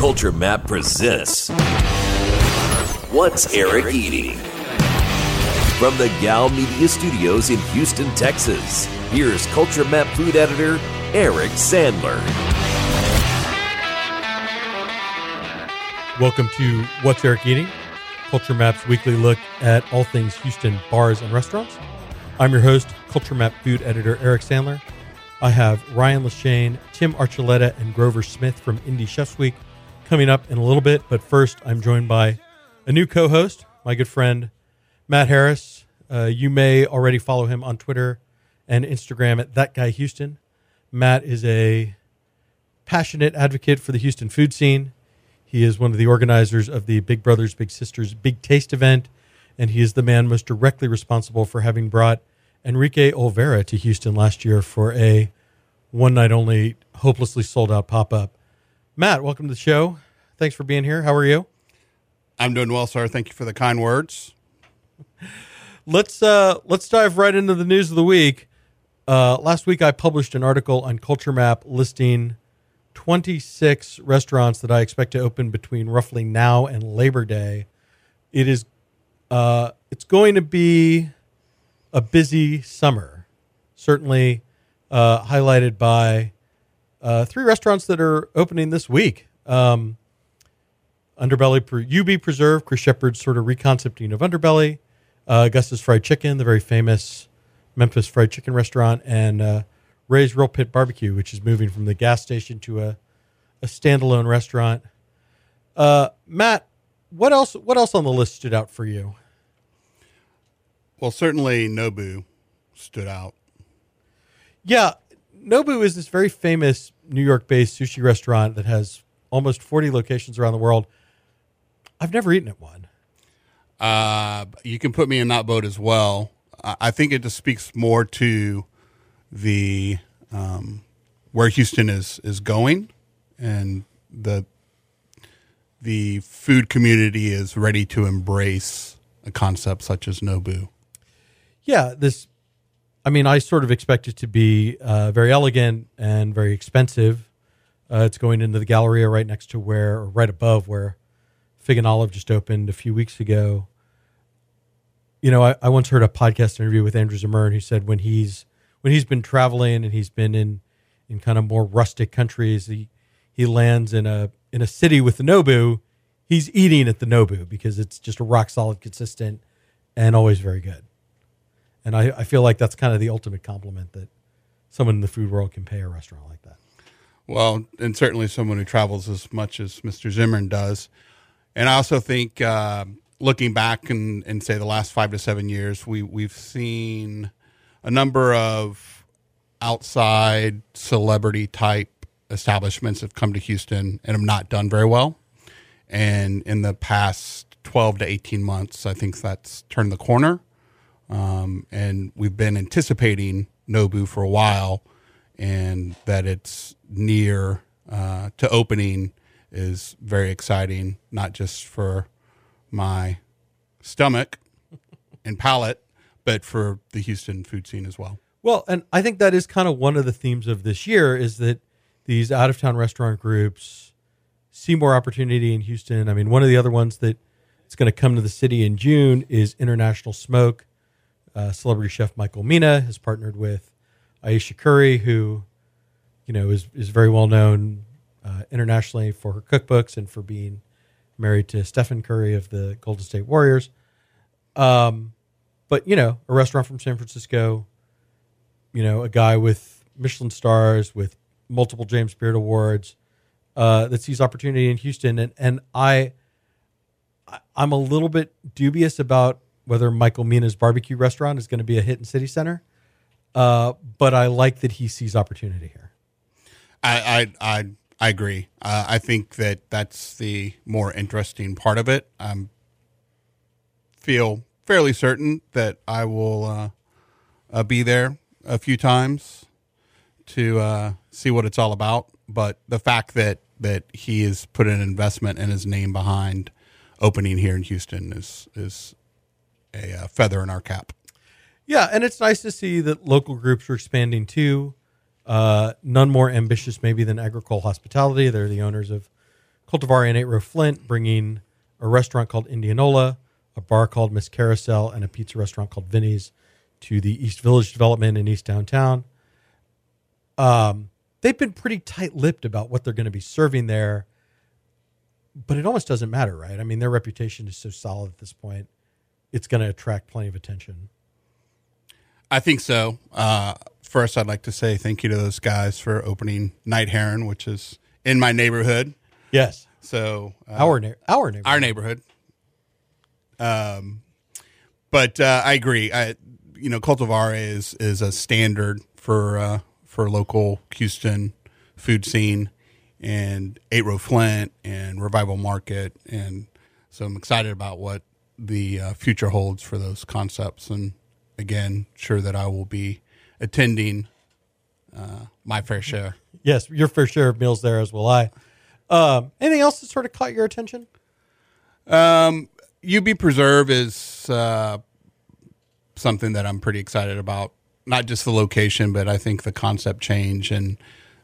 Culture Map presents What's Eric Eating? From the Gow Media Studios in Houston, Texas, here's Culture Map food editor Eric Sandler. Welcome to What's Eric Eating, Culture Map's weekly look at all things Houston bars and restaurants. I'm your host, Culture Map food editor Eric Sandler. I have Ryan Lachaine, Tim Archuleta, and Grover Smith from Indie Chefs Week coming up in a little bit. But first, I'm joined by a new co host, my good friend Matt Harris. Uh, you may already follow him on Twitter and Instagram at That Guy Houston. Matt is a passionate advocate for the Houston food scene. He is one of the organizers of the Big Brothers Big Sisters Big Taste event, and he is the man most directly responsible for having brought Enrique Olvera to Houston last year for a one night only, hopelessly sold out pop up. Matt, welcome to the show. Thanks for being here. How are you? I'm doing well, sir. Thank you for the kind words. Let's uh, let's dive right into the news of the week. Uh, last week, I published an article on Culture Map listing 26 restaurants that I expect to open between roughly now and Labor Day. It is uh, it's going to be a busy summer, certainly uh, highlighted by uh, three restaurants that are opening this week. Um, Underbelly UB Preserve, Chris Shepard's sort of reconcepting of Underbelly, uh, Augusta's Fried Chicken, the very famous Memphis fried chicken restaurant, and uh, Ray's Real Pit Barbecue, which is moving from the gas station to a, a standalone restaurant. Uh, Matt, what else? What else on the list stood out for you? Well, certainly Nobu stood out. Yeah, Nobu is this very famous New York-based sushi restaurant that has almost 40 locations around the world. I've never eaten at one. Uh, you can put me in that boat as well. I think it just speaks more to the um, where Houston is is going, and the the food community is ready to embrace a concept such as Nobu. Yeah, this. I mean, I sort of expect it to be uh, very elegant and very expensive. Uh, it's going into the Galleria right next to where, or right above where, Fig and Olive just opened a few weeks ago. You know, I, I once heard a podcast interview with Andrew Zimmern who said when he's when he's been traveling and he's been in in kind of more rustic countries, he he lands in a in a city with the Nobu, he's eating at the Nobu because it's just a rock solid, consistent, and always very good. And I, I feel like that's kind of the ultimate compliment that someone in the food world can pay a restaurant like that. Well, and certainly someone who travels as much as Mr. Zimmern does. And I also think, uh, looking back and, and say the last five to seven years, we, we've seen a number of outside celebrity type establishments have come to Houston and have not done very well. And in the past 12 to 18 months, I think that's turned the corner. Um, and we've been anticipating Nobu for a while, and that it's near uh, to opening is very exciting, not just for my stomach and palate, but for the Houston food scene as well. Well, and I think that is kind of one of the themes of this year is that these out of town restaurant groups see more opportunity in Houston. I mean, one of the other ones that it's going to come to the city in June is International Smoke uh, celebrity chef Michael Mina has partnered with Ayesha Curry, who you know is is very well known uh, internationally for her cookbooks and for being married to Stephen Curry of the Golden State Warriors. Um, but you know, a restaurant from San Francisco, you know, a guy with Michelin stars, with multiple James Beard awards, uh, that sees opportunity in Houston, and and I, I'm a little bit dubious about whether Michael Mina's barbecue restaurant is going to be a hit in City Center. Uh, but I like that he sees opportunity here. I I I, I agree. Uh, I think that that's the more interesting part of it. I feel fairly certain that I will uh, uh, be there a few times to uh, see what it's all about. But the fact that that he has put an investment and his name behind opening here in Houston is is a uh, feather in our cap. Yeah, and it's nice to see that local groups are expanding too. Uh, none more ambitious, maybe, than Agricole Hospitality. They're the owners of Cultivar and Eight Row Flint bringing a restaurant called Indianola, a bar called Miss Carousel, and a pizza restaurant called Vinny's to the East Village development in East Downtown. Um, they've been pretty tight-lipped about what they're going to be serving there, but it almost doesn't matter, right? I mean, their reputation is so solid at this point; it's going to attract plenty of attention. I think so. Uh, first, I'd like to say thank you to those guys for opening Night Heron, which is in my neighborhood. Yes, So uh, our na- our neighborhood. our neighborhood. Um, but uh, I agree. I, you know, Cultivar is is a standard for uh, for local Houston food scene, and Eight Row Flint and Revival Market, and so I'm excited about what the uh, future holds for those concepts. And again, sure that I will be attending uh, my fair share. Yes, your fair share of meals there, as will I. Um, anything else that sort of caught your attention? Um, UB Preserve is uh, something that I'm pretty excited about. Not just the location, but I think the concept change and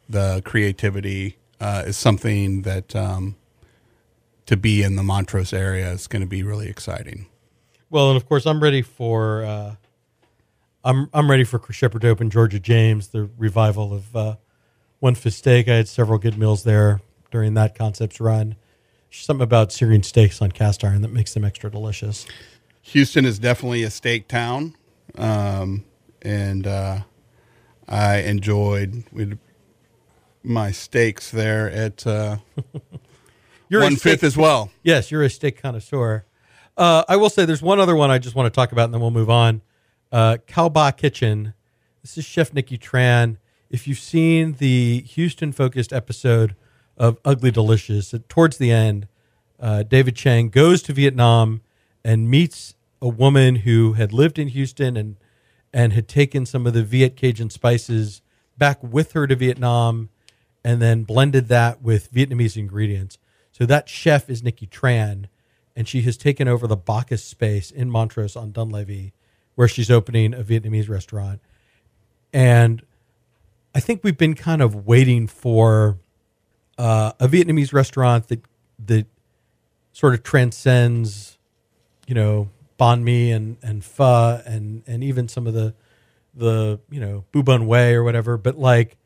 the creativity uh, is something that um, to be in the Montrose area is going to be really exciting. Well, and of course, I'm ready for uh, I'm I'm ready for Chris Shepard to open Georgia James, the revival of uh, One Fifth Steak. I had several good meals there during that concept's run. Something about searing steaks on cast iron that makes them extra delicious. Houston is definitely a steak town, um, and uh, I enjoyed my steaks there at uh, You're a one fifth as well. Yes, you're a steak connoisseur. Uh, I will say there's one other one I just want to talk about, and then we'll move on. Uh, Kau Ba Kitchen. This is Chef Nikki Tran. If you've seen the Houston focused episode of Ugly Delicious, towards the end, uh, David Chang goes to Vietnam and meets a woman who had lived in Houston and and had taken some of the Viet Cajun spices back with her to Vietnam and then blended that with Vietnamese ingredients. So that chef is Nikki Tran, and she has taken over the Bacchus space in Montrose on Dunleavy, where she's opening a Vietnamese restaurant. And I think we've been kind of waiting for uh, a Vietnamese restaurant that that sort of transcends, you know, banh mi and and pho and and even some of the the you know bu bun way or whatever, but like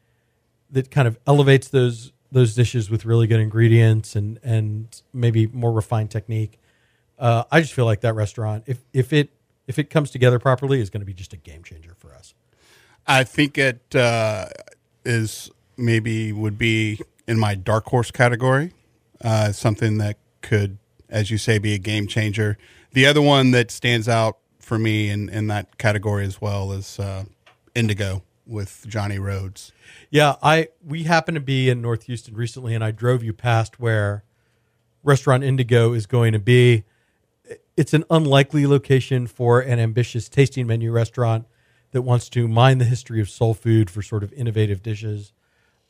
that kind of elevates those those dishes with really good ingredients and and maybe more refined technique. Uh, I just feel like that restaurant, if if it if it comes together properly, is going to be just a game changer for us. I think it uh, is maybe would be in my dark horse category. Uh, something that could, as you say, be a game changer. The other one that stands out for me in, in that category as well is uh, Indigo with Johnny Rhodes. Yeah, I we happened to be in North Houston recently, and I drove you past where Restaurant Indigo is going to be. It's an unlikely location for an ambitious tasting menu restaurant that wants to mine the history of soul food for sort of innovative dishes.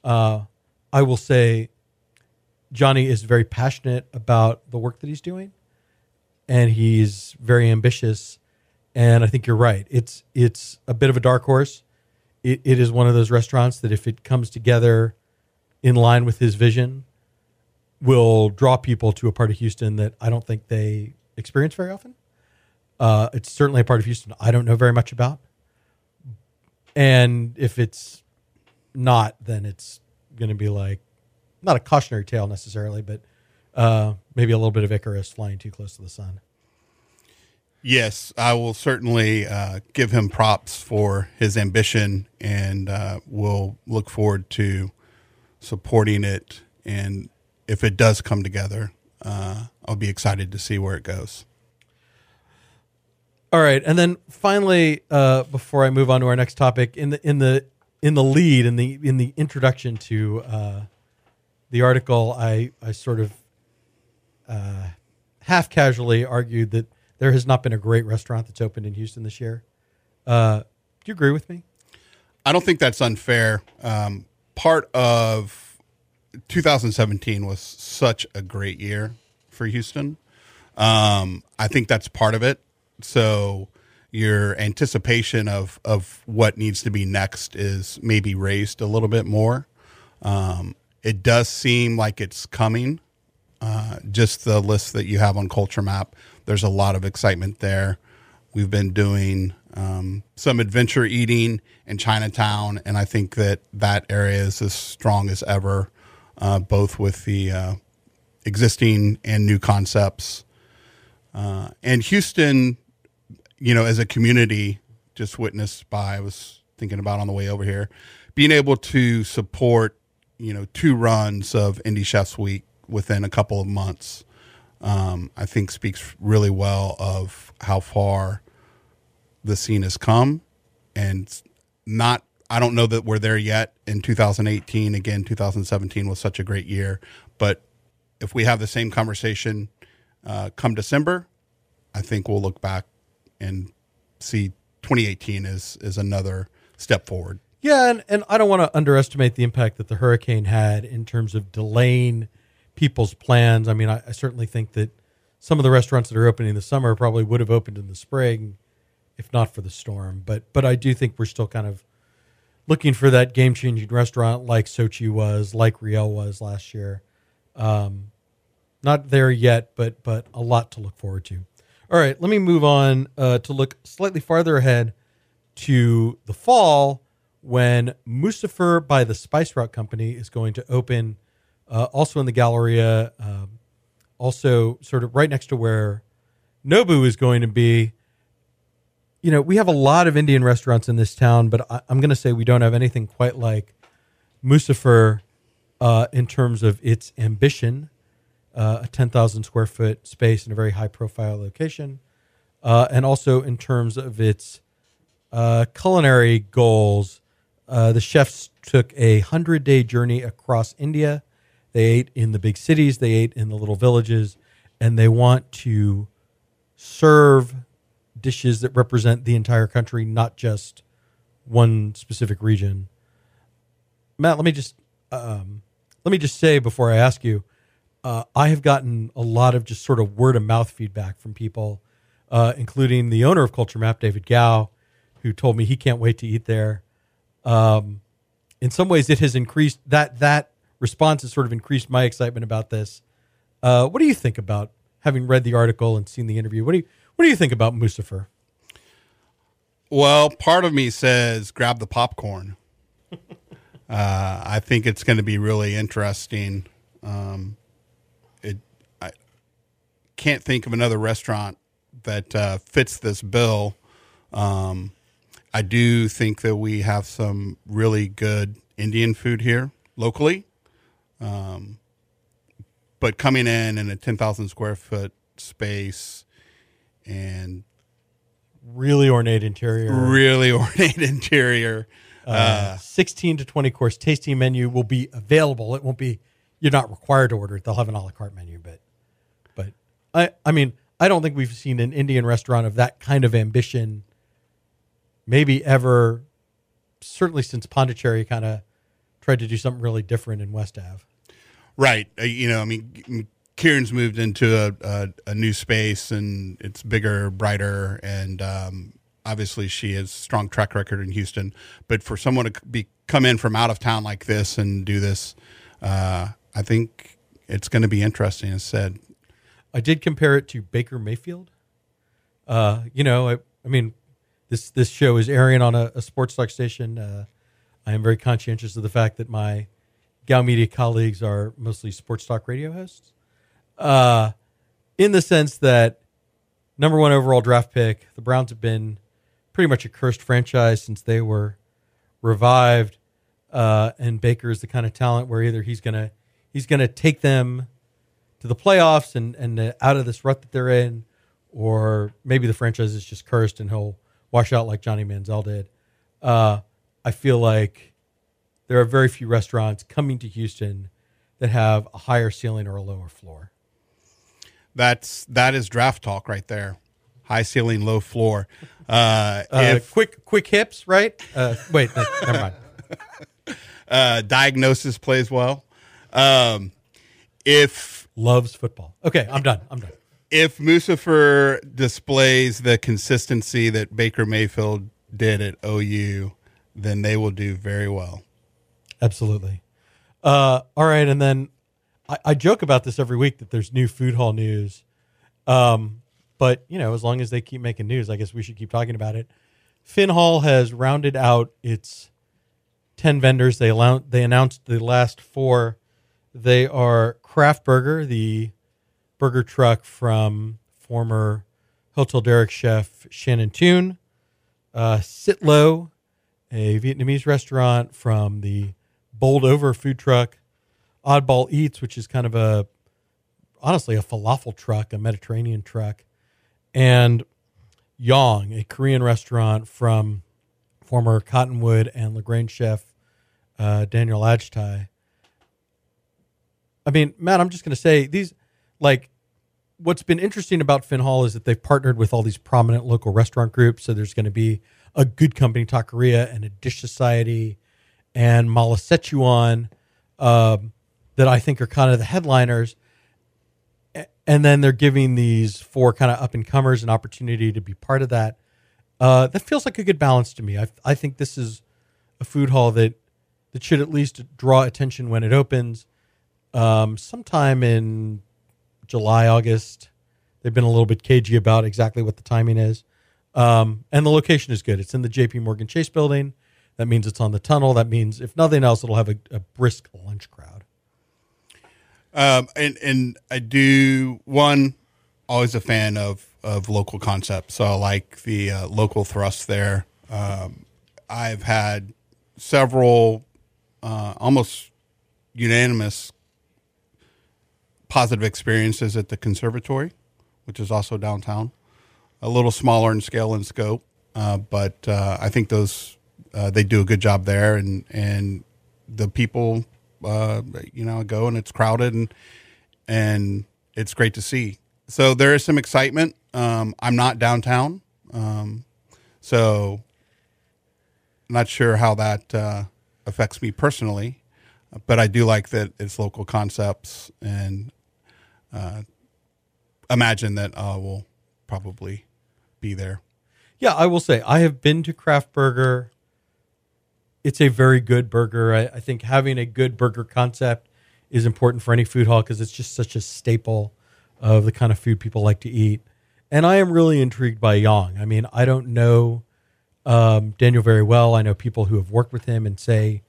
Uh, I will say, Johnny is very passionate about the work that he's doing, and he's very ambitious. And I think you're right. It's it's a bit of a dark horse it, it is one of those restaurants that if it comes together in line with his vision will draw people to a part of houston that i don't think they experience very often. Uh, it's certainly a part of houston i don't know very much about. And if it's not then it's going to be like not a cautionary tale necessarily but uh, maybe a little bit of icarus flying too close to the sun Yes, I will certainly uh, give him props for his ambition, and uh, we'll look forward to supporting it. And if it does come together, uh, I'll be excited to see where it goes. All right, and then finally, uh, before I move on to our next topic, in the in the in the lead in the in the introduction to uh, the article, I I sort of uh, half casually argued that there has not been a great restaurant that's opened in Houston this year. Uh, do you agree with me? I don't think that's unfair. Um, part of 2017 was such a great year for Houston. Um, I think that's part of it. So your anticipation of of what needs to be next is maybe raised a little bit more. Um, it does seem like it's coming uh, just the list that you have on Culture Map. There's a lot of excitement there. We've been doing um, some adventure eating in Chinatown, and I think that that area is as strong as ever, uh, both with the uh, existing and new concepts. Uh, and Houston, you know, as a community, just witnessed by, I was thinking about on the way over here, being able to support, you know, two runs of Indie Chefs Week within a couple of months, um, I think speaks really well of how far the scene has come. And not I don't know that we're there yet in 2018 again 2017 was such a great year. But if we have the same conversation uh, come December I think we'll look back and see 2018 is is another step forward. Yeah, and, and I don't want to underestimate the impact that the hurricane had in terms of delaying people's plans. I mean, I, I certainly think that some of the restaurants that are opening in the summer probably would have opened in the spring if not for the storm. But but I do think we're still kind of looking for that game changing restaurant like Xochi was, like Riel was last year. Um, not there yet, but but a lot to look forward to. All right, let me move on uh, to look slightly farther ahead to the fall when Musaafer by the Spice Route Company is going to open, uh, also in the Galleria, um, also sort of right next to where Nobu is going to be. You know, we have a lot of Indian restaurants in this town, but I, I'm going to say we don't have anything quite like Musaafer uh, in terms of its ambition, uh, a 10,000 square foot space in a very high profile location, uh, and also in terms of its uh, culinary goals. Uh, the chefs took a hundred day journey across India. They ate in the big cities, they ate in the little villages, and they want to serve dishes that represent the entire country, not just one specific region. Matt, let me just um, let me just say before I ask you, uh, I have gotten a lot of just sort of word of mouth feedback from people, uh, including the owner of Culture Map, David Gow, who told me he can't wait to eat there. Um, in some ways, it has increased that that response has sort of increased my excitement about this. Uh, what do you think about having read the article and seen the interview? What do you what do you think about Musaafer? Well, part of me says grab the popcorn. uh, I think it's going to be really interesting. Um, it, I can't think of another restaurant that uh, fits this bill. Um, I do think that we have some really good Indian food here locally. Um, but coming in in a 10,000 square foot space and Really ornate interior. really ornate interior. uh, 16 to 20 course tasting menu will be available. It won't be, you're not required to order it. They'll have an a la carte menu, but, but I, I mean, I don't think we've seen an Indian restaurant of that kind of ambition, maybe ever, certainly since Pondicherry kind of tried to do something really different in West Ave. Right. Uh, you know, I mean, Kiran's moved into a, a, a new space and it's bigger, brighter, and um, obviously she has strong track record in Houston. But for someone to be come in from out of town like this and do this, uh, I think it's going to be interesting. As said, I did compare it to Baker Mayfield. Uh, you know, I, I mean, this this show is airing on a, a sports talk station. I am very conscientious of the fact that my Gow Media colleagues are mostly sports talk radio hosts. Uh, in the sense that number one overall draft pick, the Browns have been pretty much a cursed franchise since they were revived. Uh, and Baker is the kind of talent where either he's gonna he's gonna take them to the playoffs and and out of this rut that they're in, or maybe the franchise is just cursed and he'll wash out like Johnny Manziel did. Uh, I feel like there are very few restaurants coming to Houston that have a higher ceiling or a lower floor. that's that is draft talk right there. High ceiling, low floor. Uh, Uh, if quick quick hips, right? Uh, wait, no, never mind. uh, diagnosis plays well, um, if Loves football. Okay, I'm done. I'm done. if Musaafer displays the consistency that Baker Mayfield did at OU, then they will do very well. Absolutely. Uh, all right, and then I, I joke about this every week that there's new food hall news. Um, but you know, as long as they keep making news, I guess we should keep talking about it. Finn Hall has rounded out its ten vendors. They allow, they announced the last four. They are Craft Burger, the burger truck from former Hotel Derek chef Shannon Toon, uh, Sitlo, a Vietnamese restaurant from the Bowled Over food truck, Oddball Eats, which is kind of a honestly a falafel truck, a Mediterranean truck, and Yong, a Korean restaurant from former Cottonwood and Lagrange chef uh, Daniel Ajtai. I mean, Matt, I'm just going to say these, like, what's been interesting about Finn Hall is that they've partnered with all these prominent local restaurant groups. So there's going to be a Good Company Taqueria and a Dish Society and Mala Sichuan um, that I think are kind of the headliners. And then they're giving these four kind of up and comers an opportunity to be part of that. Uh, that feels like a good balance to me. I, I think this is a food hall that that should at least draw attention when it opens. Um, sometime in July, August. They've been a little bit cagey about exactly what the timing is. Um, and the location is good. It's in the JP Morgan Chase building. That means it's on the tunnel. That means, if nothing else, it'll have a, a brisk lunch crowd. Um, and and I do one always a fan of of local concepts. So I like the uh, local thrust there. Um, I've had several uh, almost unanimous positive experiences at the conservatory, which is also downtown. A little smaller in scale and scope, uh, but uh, I think those uh, they do a good job there, and and the people, uh, you know, go and it's crowded and and it's great to see. So there is some excitement. Um, I'm not downtown, um, so not sure how that uh, affects me personally, but I do like that it's local concepts and uh, imagine that uh, we'll probably be there. Yeah, I will say I have been to Craft Burger. It's a very good burger. I, I think having a good burger concept is important for any food hall because it's just such a staple of the kind of food people like to eat. And I am really intrigued by Yong. I mean, I don't know um, Daniel very well. I know people who have worked with him and say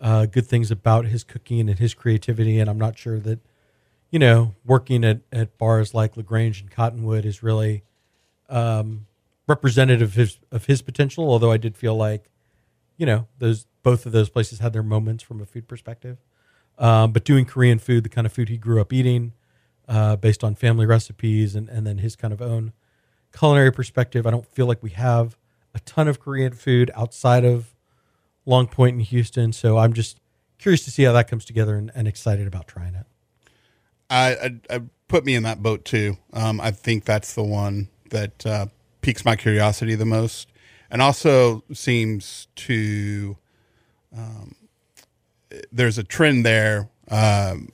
uh, good things about his cooking and his creativity. And I'm not sure that you know, working at, at bars like Lagrange and Cottonwood is really um, representative of his, of his potential. Although I did feel like, you know, those both of those places had their moments from a food perspective. Um, but doing Korean food, the kind of food he grew up eating, uh, based on family recipes and, and then his kind of own culinary perspective, I don't feel like we have a ton of Korean food outside of Long Point in Houston. So I'm just curious to see how that comes together and, and excited about trying it. I, I, I, put me in that boat too. Um, I think that's the one that uh, piques my curiosity the most, and also seems to. Um, there's a trend there um,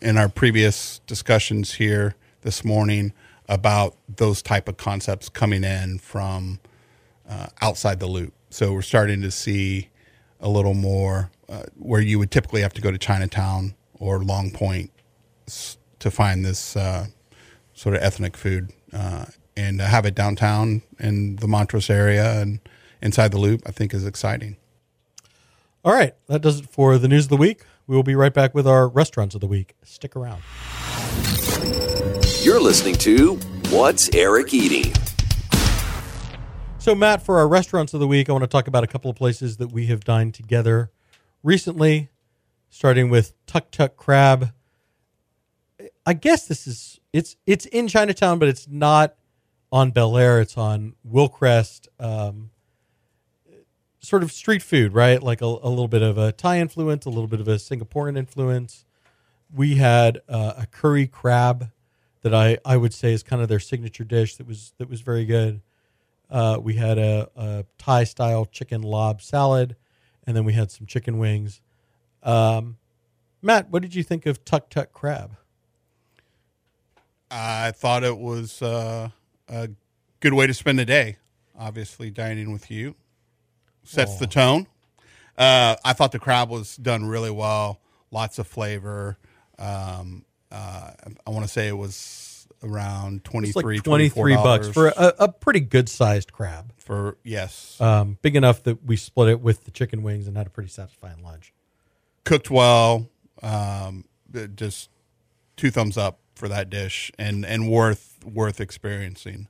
in our previous discussions here this morning about those type of concepts coming in from uh, outside the loop. So we're starting to see a little more uh, where you would typically have to go to Chinatown or Long Point to find this uh, sort of ethnic food uh, and have it downtown in the Montrose area and inside the loop, I think is exciting. All right, that does it for the news of the week. We will be right back with our restaurants of the week. Stick around. You're listening to What's Eric Eating? So, Matt, for our restaurants of the week, I want to talk about a couple of places that we have dined together recently, starting with Tuk Tuk Crab I guess this is it's it's in Chinatown, but it's not on Bel Air. It's on Wilcrest. Um, sort of street food, right? Like a, a, little bit of a Thai influence, a little bit of a Singaporean influence. We had uh, a curry crab that I, I would say is kind of their signature dish that was that was very good. Uh, we had a, a, Thai style chicken larb salad, and then we had some chicken wings. Um, Matt, what did you think of Tuk Tuk Crab? I thought it was uh, a good way to spend the day. Obviously, dining with you sets the tone. Uh, I thought the crab was done really well. Lots of flavor. Um, uh, I want to say it was around It's 23 like twenty three bucks for a, a pretty good sized crab. for yes, Um, big enough that we split it with the chicken wings and had a pretty satisfying lunch. cooked well. Um, just two thumbs up for that dish and and worth worth experiencing.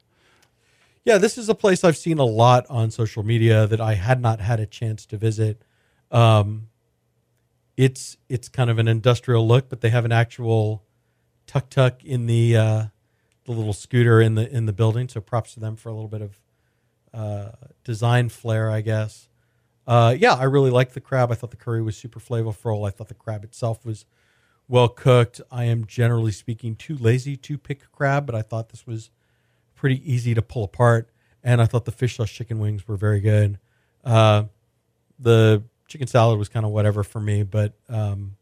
Yeah, this is a place I've seen a lot on social media that I had not had a chance to visit. Um, it's it's kind of an industrial look, but they have an actual tuk tuk in the uh, the little scooter in the in the building. So props to them for a little bit of uh, design flair, I guess. Uh, yeah, I really liked the crab. I thought the curry was super flavorful. I thought the crab itself was well cooked. I am generally speaking too lazy to pick a crab, but I thought this was pretty easy to pull apart. And I thought the fish sauce chicken wings were very good. Uh, the chicken salad was kind of whatever for me, but um,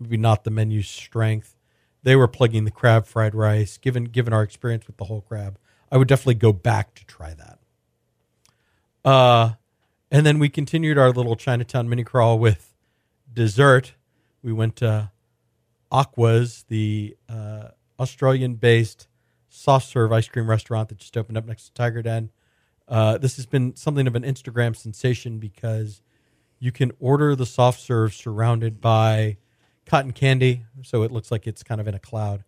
maybe not the menu's strength. They were plugging the crab fried rice. Given given our experience with the whole crab, I would definitely go back to try that. Uh, and then we continued our little Chinatown mini crawl with dessert. We went to Aqua S, the uh, Australian based soft serve ice cream restaurant that just opened up next to Tiger Den. Uh, this has been something of an Instagram sensation because you can order the soft serve surrounded by cotton candy, so it looks like it's kind of in a cloud.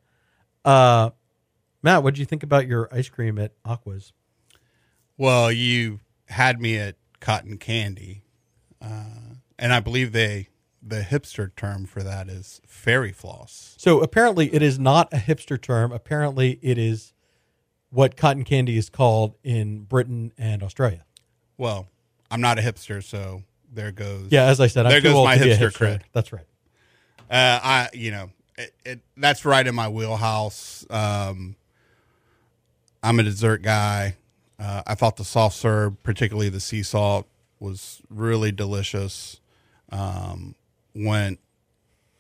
Uh, Matt, what did you think about your ice cream at Aqua S? Well, you had me at cotton candy, uh, and I believe they the hipster term for that is fairy floss. So apparently, it is not a hipster term. Apparently, it is what cotton candy is called in Britain and Australia. Well, I'm not a hipster, so there goes. Yeah, as I said, I'm There goes my hipster hipster. cred. That's right. Uh, I you know it, it, that's right in my wheelhouse. Um, I'm a dessert guy. Uh, I thought the soft serve, particularly the sea salt, was really delicious. Um, went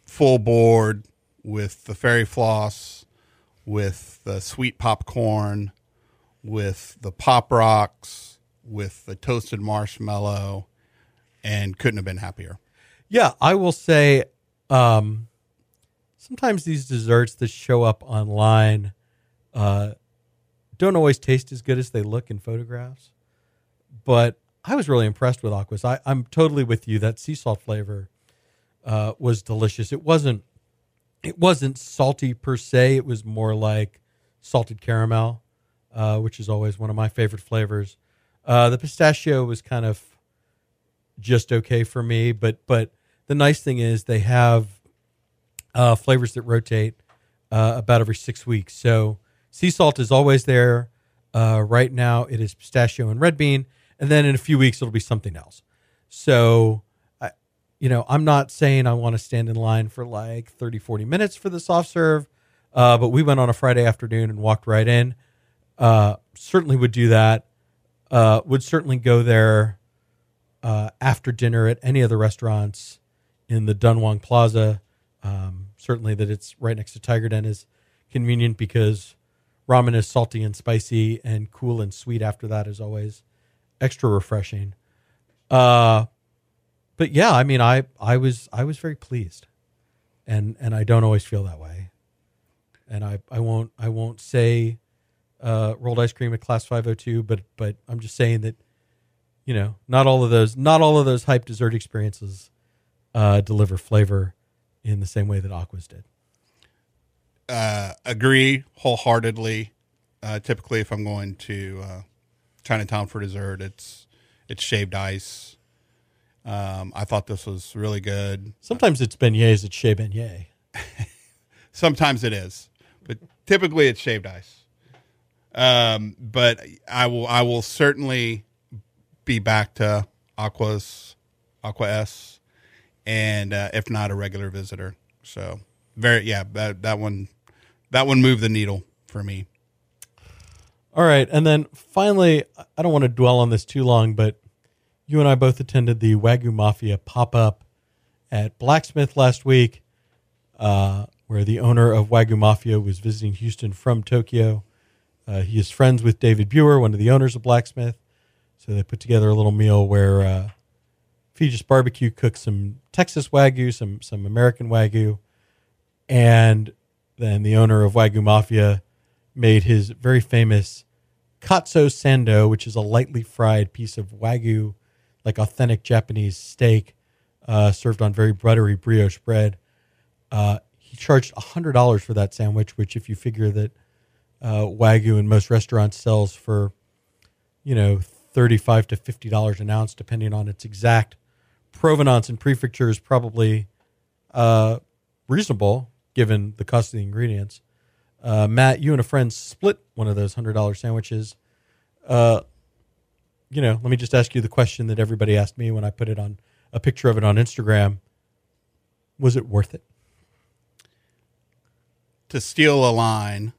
full board with the fairy floss, with the sweet popcorn, with the pop rocks, with the toasted marshmallow, and couldn't have been happier. Yeah, I will say um, sometimes these desserts that show up online uh, don't always taste as good as they look in photographs. But I was really impressed with Aqua S. I, I'm totally with you. That sea salt flavor uh, was delicious. It wasn't it wasn't salty per se. It was more like salted caramel, uh, which is always one of my favorite flavors. Uh, the pistachio was kind of just okay for me, but but the nice thing is they have uh, flavors that rotate uh, about every six weeks. So sea salt is always there. Uh, right now it is pistachio and red bean, and then in a few weeks it'll be something else. So, you know, I'm not saying I want to stand in line for like 30, 40 minutes for the soft serve, uh, but we went on a Friday afternoon and walked right in. Uh, certainly would do that. Uh, would certainly go there uh, after dinner at any of the restaurants in the Dun Huang Plaza. Um, certainly, that it's right next to Tiger Den is convenient because ramen is salty and spicy, and cool and sweet after that is always extra refreshing. Uh, but yeah, I mean, I I was I was very pleased, and and I don't always feel that way, and I I won't I won't say uh, rolled ice cream at class five hundred two, but but I'm just saying that you know, not all of those, not all of those hype dessert experiences uh, deliver flavor in the same way that Aqua S did. uh, agree wholeheartedly. Uh, typically, if I'm going to uh, Chinatown for dessert, it's it's shaved ice. Um, I thought this was really good. Sometimes it's beignets it's Chez Beignet. Sometimes it is, but typically it's shaved ice. Um, but I will I will certainly be back to Aqua S Aqua S, and uh, if not a regular visitor. So very yeah that that one that one moved the needle for me. All right, and then finally, I don't want to dwell on this too long, but you and I both attended the Wagyu Mafia pop up at Blacksmith last week, uh, where the owner of Wagyu Mafia was visiting Houston from Tokyo. Uh, he is friends with David Buehrer, one of the owners of Blacksmith. So they put together a little meal where uh, Feges Barbecue cooked some Texas Wagyu, some some American Wagyu, and then the owner of Wagyu Mafia made his very famous katsu sando, which is a lightly fried piece of wagyu, like authentic Japanese steak, uh, served on very buttery brioche bread. Uh, he charged hundred dollars for that sandwich, which, if you figure that uh, wagyu in most restaurants sells for, you know, thirty-five to fifty dollars an ounce, depending on its exact provenance and prefecture, is probably uh, reasonable given the cost of the ingredients. Uh, Matt, you and a friend split one of those hundred dollar sandwiches. You know, let me just ask you the question that everybody asked me when I put it on a picture of it on Instagram. Was it worth it? To steal a line,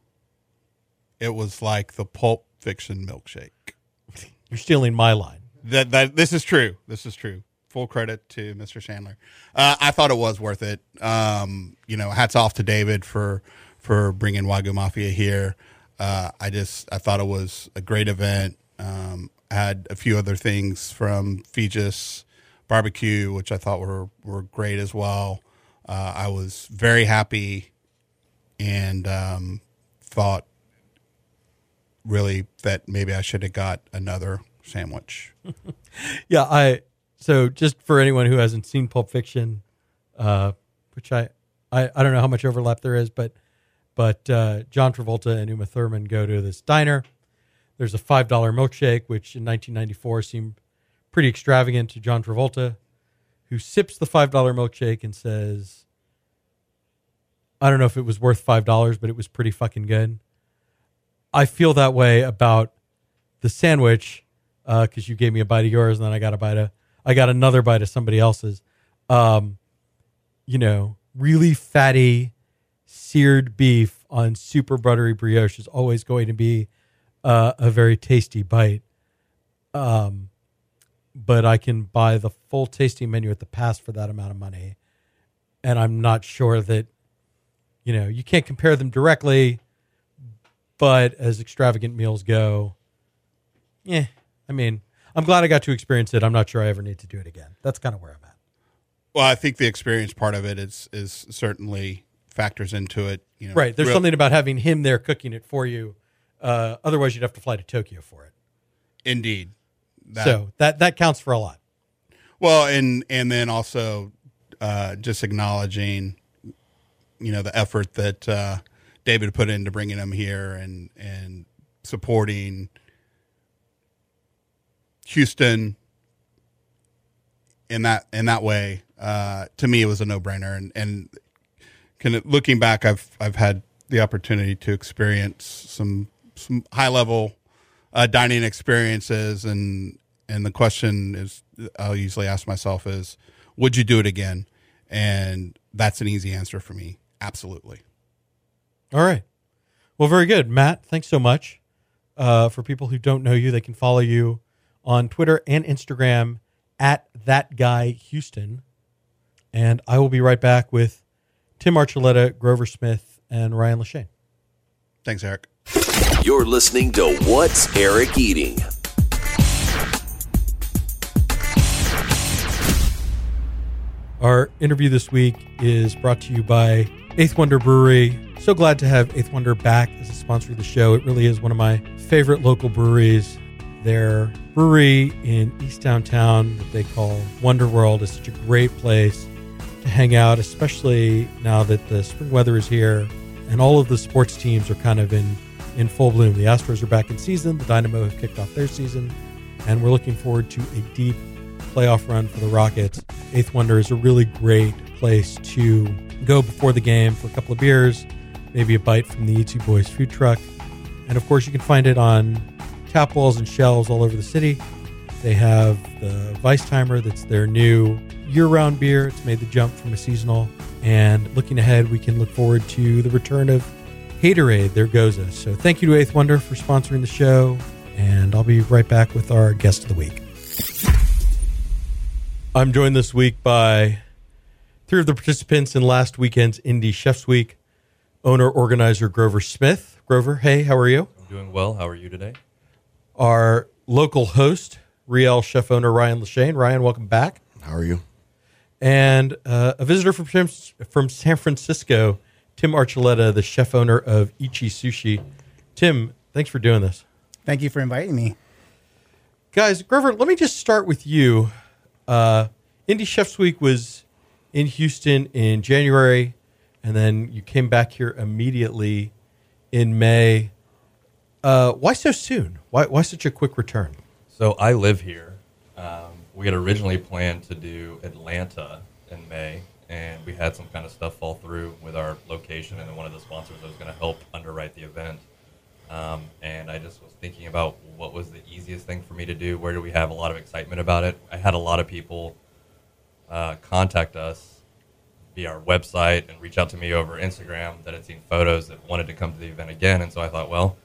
it was like the Pulp Fiction milkshake. You're stealing my line. That that this is true. This is true. Full credit to Mr. Sandler. Uh, I thought it was worth it. Um, you know, hats off to David for for bringing Wagyu Mafia here. Uh, I just I thought it was a great event. Um, had a few other things from Feges barbecue, which I thought were were great as well. Uh, I was very happy and um, thought really that maybe I should have got another sandwich. Yeah, I. So just for anyone who hasn't seen Pulp Fiction, uh, which I, I I don't know how much overlap there is, but but uh, John Travolta and Uma Thurman go to this diner. There's a five dollar milkshake, which in 1994 seemed pretty extravagant to John Travolta, who sips the five dollar milkshake and says, "I don't know if it was worth five dollars, but it was pretty fucking good." I feel that way about the sandwich because you gave me a bite of yours, and then I got a bite of I got another bite of somebody else's. Um, you know, really fatty seared beef on super buttery brioche is always going to be uh, a very tasty bite. Um, but I can buy the full tasting menu at the pass for that amount of money, and I'm not sure that you know you can't compare them directly. But as extravagant meals go, yeah, I mean, I'm glad I got to experience it. I'm not sure I ever need to do it again. That's kind of where I'm at. Well, I think the experience part of it is is certainly factors into it. You know, Right. There's real- something about having him there cooking it for you. Uh, otherwise, you'd have to fly to Tokyo for it. indeed. That, so that that counts for a lot. well, and and then also uh, just acknowledging, you know, the effort that uh, David put into bringing him here and and supporting Houston in that in that way. Uh, to me, it was a no brainer, and and kind of looking back, I've I've had the opportunity to experience some some high level uh, dining experiences, and and the question is I'll usually ask myself is, would you do it again? And that's an easy answer for me. Absolutely. All right. Well, very good, Matt. Thanks so much. Uh, for people who don't know you, they can follow you on Twitter and Instagram at that guy Houston. And I will be right back with Tim Archuleta, Grover Smith, and Ryan Lachaine. Thanks, Eric. You're listening to What's Eric Eating? Our interview this week is brought to you by Eighth Wonder Brewery. So glad to have Eighth Wonder back as a sponsor of the show. It really is one of my favorite local breweries. Their brewery in East Downtown that they call Wonder World is such a great place to hang out, especially now that the spring weather is here and all of the sports teams are kind of in, in full bloom. The Astros are back in season, the Dynamo have kicked off their season, and we're looking forward to a deep playoff run for the Rockets. Eighth Wonder is a really great place to go before the game for a couple of beers, maybe a bite from the E2 Boys food truck. And of course, you can find it on tap walls and shelves all over the city. They have the Vice Timer, that's their new year round beer. It's made the jump from a seasonal. And looking ahead, we can look forward to the return of Haterade, goes us. So thank you to Eighth Wonder for sponsoring the show. And I'll be right back with our guest of the week. I'm joined this week by three of the participants in last weekend's Indie Chefs Week. Owner organizer Grover Smith. Grover, hey, how are you? I'm doing well. How are you today? Our local host, Riel chef owner Ryan Lachaine. Ryan, welcome back. How are you? And uh, a visitor from from San Francisco, Tim Archuleta, the chef owner of Ichi Sushi. Tim, thanks for doing this. Thank you for inviting me. Guys, Grover, let me just start with you. Uh, Indie Chefs Week was in Houston in January, and then you came back here immediately in May. Uh, why so soon? Why, why such a quick return? So I live here. Um, we had originally planned to do Atlanta in May, and we had some kind of stuff fall through with our location and then one of the sponsors that was going to help underwrite the event. Um, and I just was thinking about what was the easiest thing for me to do. Where do we have a lot of excitement about it? I had a lot of people uh, contact us via our website and reach out to me over Instagram that had seen photos that wanted to come to the event again. And so I thought, well,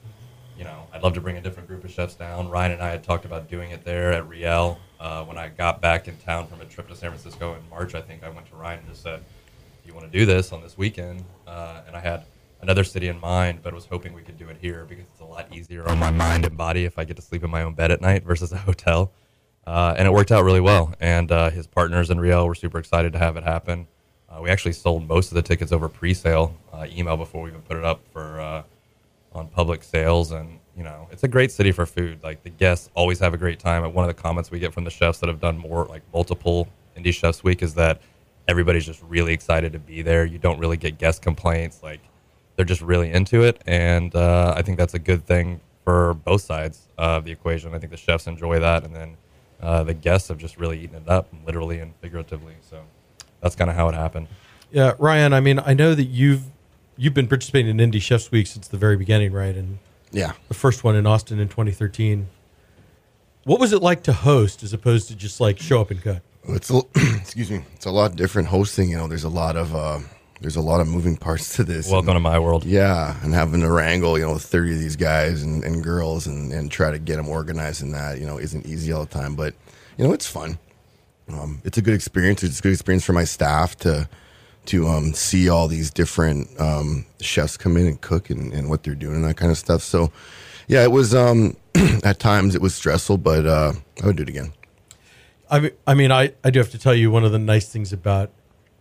you know, I'd love to bring a different group of chefs down. Ryan and I had talked about doing it there at Riel. Uh, when I got back in town from a trip to San Francisco in March, I think I went to Ryan and just said, "Do you want to do this on this weekend?" Uh, and I had another city in mind, but was hoping we could do it here because it's a lot easier on my mind and body if I get to sleep in my own bed at night versus a hotel. Uh, and it worked out really well. And uh, his partners in Riel were super excited to have it happen. Uh, we actually sold most of the tickets over pre-sale uh, email before we even put it up for on public sales. And you know, it's a great city for food. Like the guests always have a great time. And one of the comments we get from the chefs that have done more like multiple Indie Chefs Week is that everybody's just really excited to be there. You don't really get guest complaints. Like they're just really into it, and uh, I think that's a good thing for both sides of the equation. I think the chefs enjoy that, and then uh, the guests have just really eaten it up, literally and figuratively. So that's kind of how it happened. Yeah, Ryan. I mean, I know that you've you've been participating in Indie Chefs Week since the very beginning, right? And Yeah. the first one in Austin in 2013. What was it like to host as opposed to just like show up and cook? It's a, excuse me. It's a lot different hosting. You know, there's a lot of uh, there's a lot of moving parts to this. Welcome to my world. Yeah, and having to wrangle, you know, 30 of these guys and, and girls and, and try to get them organized in that, you know, isn't easy all the time. But, you know, it's fun. Um, it's a good experience. It's a good experience for my staff to to um, see all these different um, chefs come in and cook and, and what they're doing and that kind of stuff. So, yeah, it was um, at times it was stressful, but uh, I would do it again. I mean, I mean, I, I do have to tell you one of the nice things about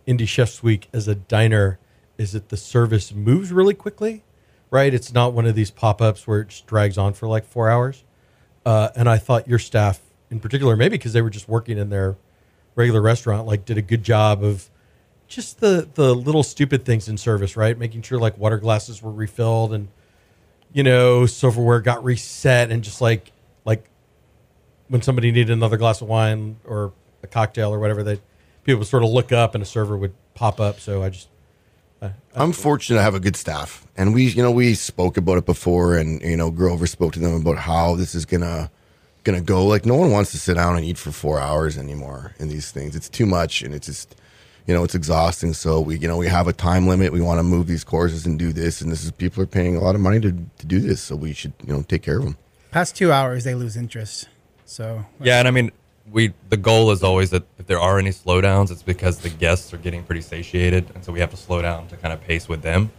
Indie Chefs Week as a diner is that the service moves really quickly, right? It's not one of these pop ups where it just drags on for like four hours. Uh, and I thought your staff, in particular, maybe because they were just working in their regular restaurant, like did a good job of just the the little stupid things in service, right? Making sure like water glasses were refilled and you know silverware got reset and just like like when somebody needed another glass of wine or a cocktail or whatever, they people would sort of look up and a server would pop up. So I just I'm fortunate to have a good staff, and we, you know, we spoke about it before, and you know, Grover spoke to them about how this is gonna gonna go. Like, no one wants to sit down and eat for four hours anymore in these things. It's too much, and it's just, you know, it's exhausting. So we, you know, we have a time limit. We want to move these courses and do this, and this is people are paying a lot of money to to do this, so we should, you know, take care of them. Past two hours, they lose interest. So Yeah, and I mean, we the goal is always that if there are any slowdowns, it's because the guests are getting pretty satiated, and so we have to slow down to kind of pace with them.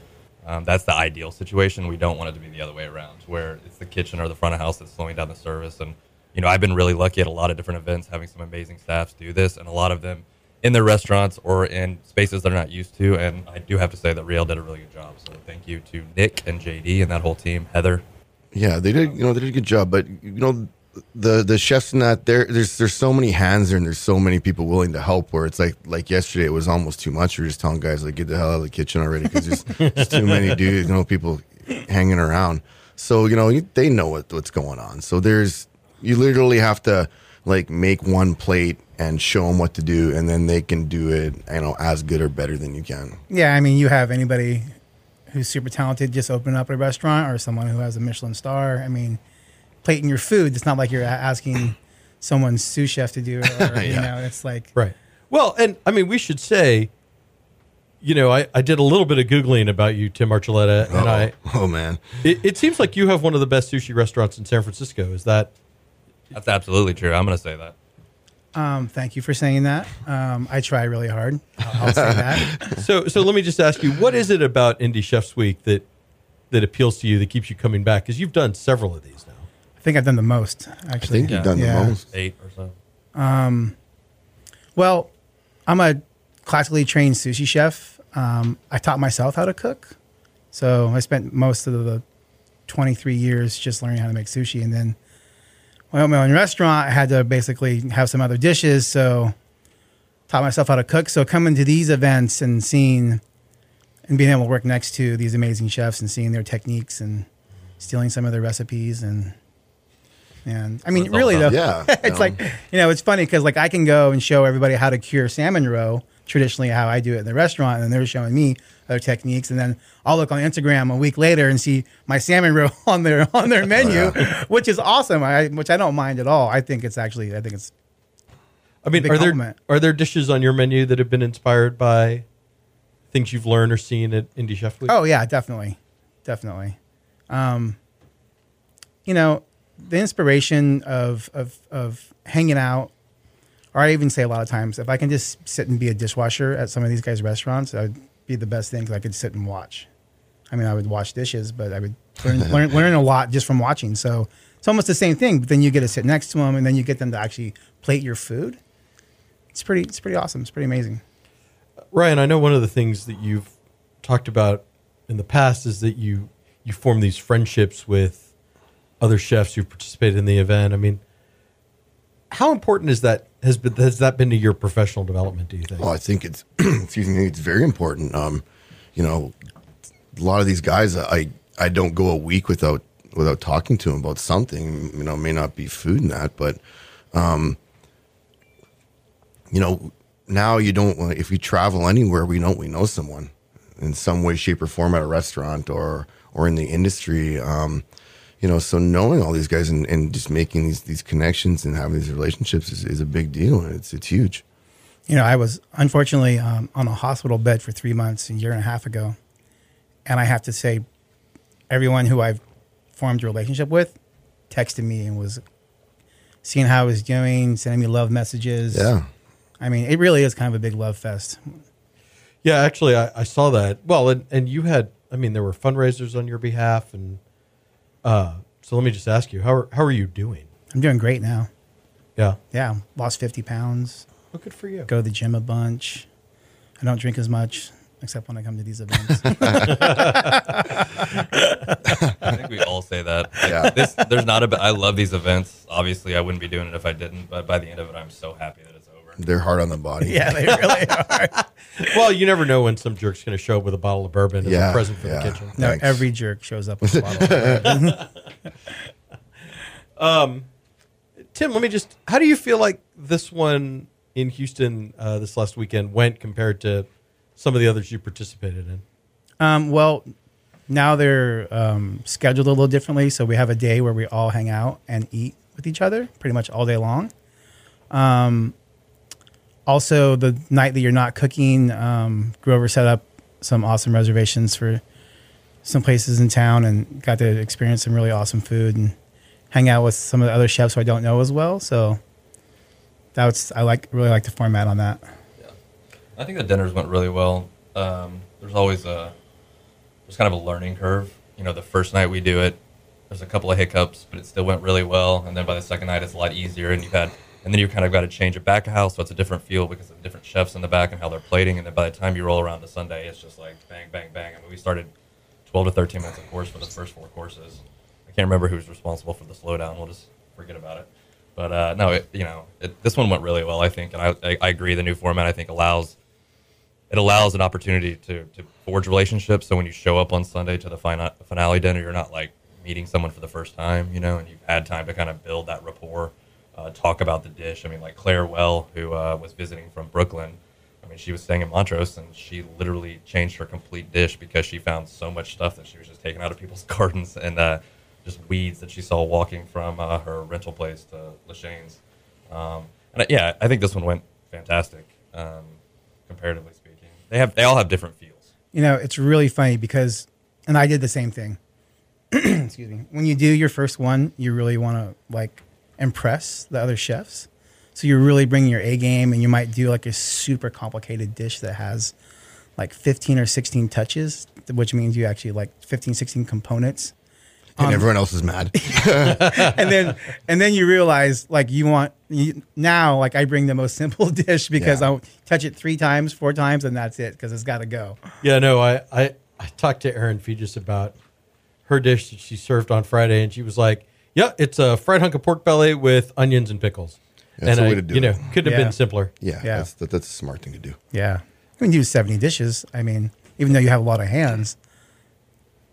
Um, that's the ideal situation. We don't want it to be the other way around, where it's the kitchen or the front of house that's slowing down the service. And you know, I've been really lucky at a lot of different events, having some amazing staffs do this, and a lot of them in their restaurants or in spaces they're not used to. And I do have to say that Riel did a really good job. So thank you to Nick and JD and that whole team, Heather. Yeah, they did. You know, they did a good job. But you know, the the chefs in that there, there's there's so many hands there, and there's so many people willing to help. Where it's like like yesterday, it was almost too much. We are just telling guys like get the hell out of the kitchen already because there's just too many dudes, you know, people hanging around. So you know, they know what what's going on. So there's you literally have to like make one plate and show them what to do, and then they can do it, you know, as good or better than you can. yeah, I mean, you have anybody who's super talented just open up a restaurant, or someone who has a Michelin star. I mean, plating your food. It's not like you're asking someone's sous chef to do it. Or, You know, it's like right. Well, and I mean, we should say, you know, I, I did a little bit of googling about you, Tim Archuleta, and oh, I oh man, it, it seems like you have one of the best sushi restaurants in San Francisco. Is that That's absolutely true. I'm going to say that. Um, thank you for saying that. Um, I try really hard. I'll, I'll say that. so? So let me just ask you, what is it about Indie Chefs Week that that appeals to you that keeps you coming back? Because you've done several of these now. I think I've done the most. Actually, I think you've done Yeah. the most. Eight or so. Well, I'm a classically trained sushi chef. um, I taught myself how to cook. So I spent most of the 23 years just learning how to make sushi. And then when I opened my own restaurant, I had to basically have some other dishes. So taught myself how to cook. So coming to these events and seeing and being able to work next to these amazing chefs and seeing their techniques and stealing some of their recipes and and I mean really though Yeah, it's no. like you know it's funny because like I can go and show everybody how to cure salmon roe traditionally how I do it in the restaurant and then they're showing me other techniques. And then I'll look on Instagram a week later and see my salmon roe on their on their menu which is awesome. I which I don't mind at all. I think it's actually I think it's I mean, are there are there dishes on your menu that have been inspired by things you've learned or seen at Indie Chef Week? Oh yeah, definitely, definitely. Um, you know, the inspiration of of of hanging out, or I even say a lot of times, if I can just sit and be a dishwasher at some of these guys' restaurants, that would be the best thing because I could sit and watch. I mean, I would wash dishes, but I would learn, learn learn a lot just from watching. So it's almost the same thing. But then you get to sit next to them, and then you get them to actually plate your food. It's pretty. It's pretty awesome. It's pretty amazing. Ryan, I know one of the things that you've talked about in the past is that you you form these friendships with other chefs who've participated in the event. I mean, how important is that has been has that been to your professional development? Do you think? Oh, I think it's excuse me, it's very important. Um, you know, a lot of these guys, I I don't go a week without without talking to them about something. You know, may not be food and that, but um, you know, now you don't. If you travel anywhere, we know we know someone in some way, shape, or form at a restaurant or or in the industry. Um, you know, so knowing all these guys and, and just making these these connections and having these relationships is, is a big deal. It's it's huge. You know, I was unfortunately um, on a hospital bed for three months a year and a half ago, and I have to say, everyone who I've formed a relationship with texted me and was seeing how I was doing, sending me love messages. Yeah. I mean, it really is kind of a big love fest. Yeah, actually, I, I saw that. Well, and, and you had, I mean, there were fundraisers on your behalf, and uh, so let me just ask you, how are, how are you doing? I'm doing great now. Yeah, Yeah, lost 50 pounds. well, good for you. Go to the gym a bunch. I don't drink as much, except when I come to these events. I think we all say that. Yeah. This, there's not a. I love these events. Obviously, I wouldn't be doing it if I didn't. But by the end of it, I'm so happy that it's over. They're hard on the body. yeah, they really are. Well, you never know when some jerk's going to show up with a bottle of bourbon as Yeah, a present for yeah. the kitchen. No, Thanks. every jerk shows up with a bottle. of bourbon. Tim, let me just. How do you feel like this one in Houston uh, this last weekend went compared to some of the others you participated in? Um, well, now they're um, scheduled a little differently. So we have a day where we all hang out and eat with each other pretty much all day long. Um, also, the night that you're not cooking, um, Grover set up some awesome reservations for some places in town and got to experience some really awesome food and hang out with some of the other chefs who I don't know as well. So that was I like really like the format on that. Yeah, I think the dinners went really well. Um, there's always a there's kind of a learning curve. You know, the first night we do it, there's a couple of hiccups, but it still went really well. And then by the second night, it's a lot easier. And you've had and then you kind of got to change it back of house, so it's a different feel because of different chefs in the back and how they're plating. And then by the time you roll around to Sunday, it's just like bang, bang, bang. I mean, we started 12 to 13 minutes of course for the first four courses. I can't remember who's responsible for the slowdown. We'll just forget about it. But uh, no, it, you know, it, this one went really well, I think, and I, I, I agree. The new format, I think, allows it allows an opportunity to, to forge relationships. So when you show up on Sunday to the fina- finale dinner, you're not like meeting someone for the first time, you know, and you've had time to kind of build that rapport, uh, talk about the dish. I mean, like Claire Welle, who uh, was visiting from Brooklyn, I mean, she was staying in Montrose and she literally changed her complete dish because she found so much stuff that she was just taking out of people's gardens and uh, just weeds that she saw walking from uh, her rental place to Lachaine's. Um, and yeah, I think this one went fantastic, um, comparatively speaking. They have they all have different feels. you know, it's really funny because, and I did the same thing. Excuse me. When you do your first one, you really want to like impress the other chefs. So you're really bringing your A game, and you might do like a super complicated dish that has like 15 or 16 touches, which means you actually like 15, 16 components. and um, everyone else is mad. and then and then you realize like you want you, now like I bring the most simple dish because Yeah. I'll touch it three times, four times, and that's it because it's got to go. Yeah, no, I, I, I talked to Erin Feges about her dish that she served on Friday, and she was like, "Yeah, it's a fried hunk of pork belly with onions and pickles." That's and the I, way to do you know, it. couldn't have Yeah. been simpler. yeah, Yeah. That's, that, that's a smart thing to do. Yeah, I mean, you do seventy dishes. I mean, even though you have a lot of hands,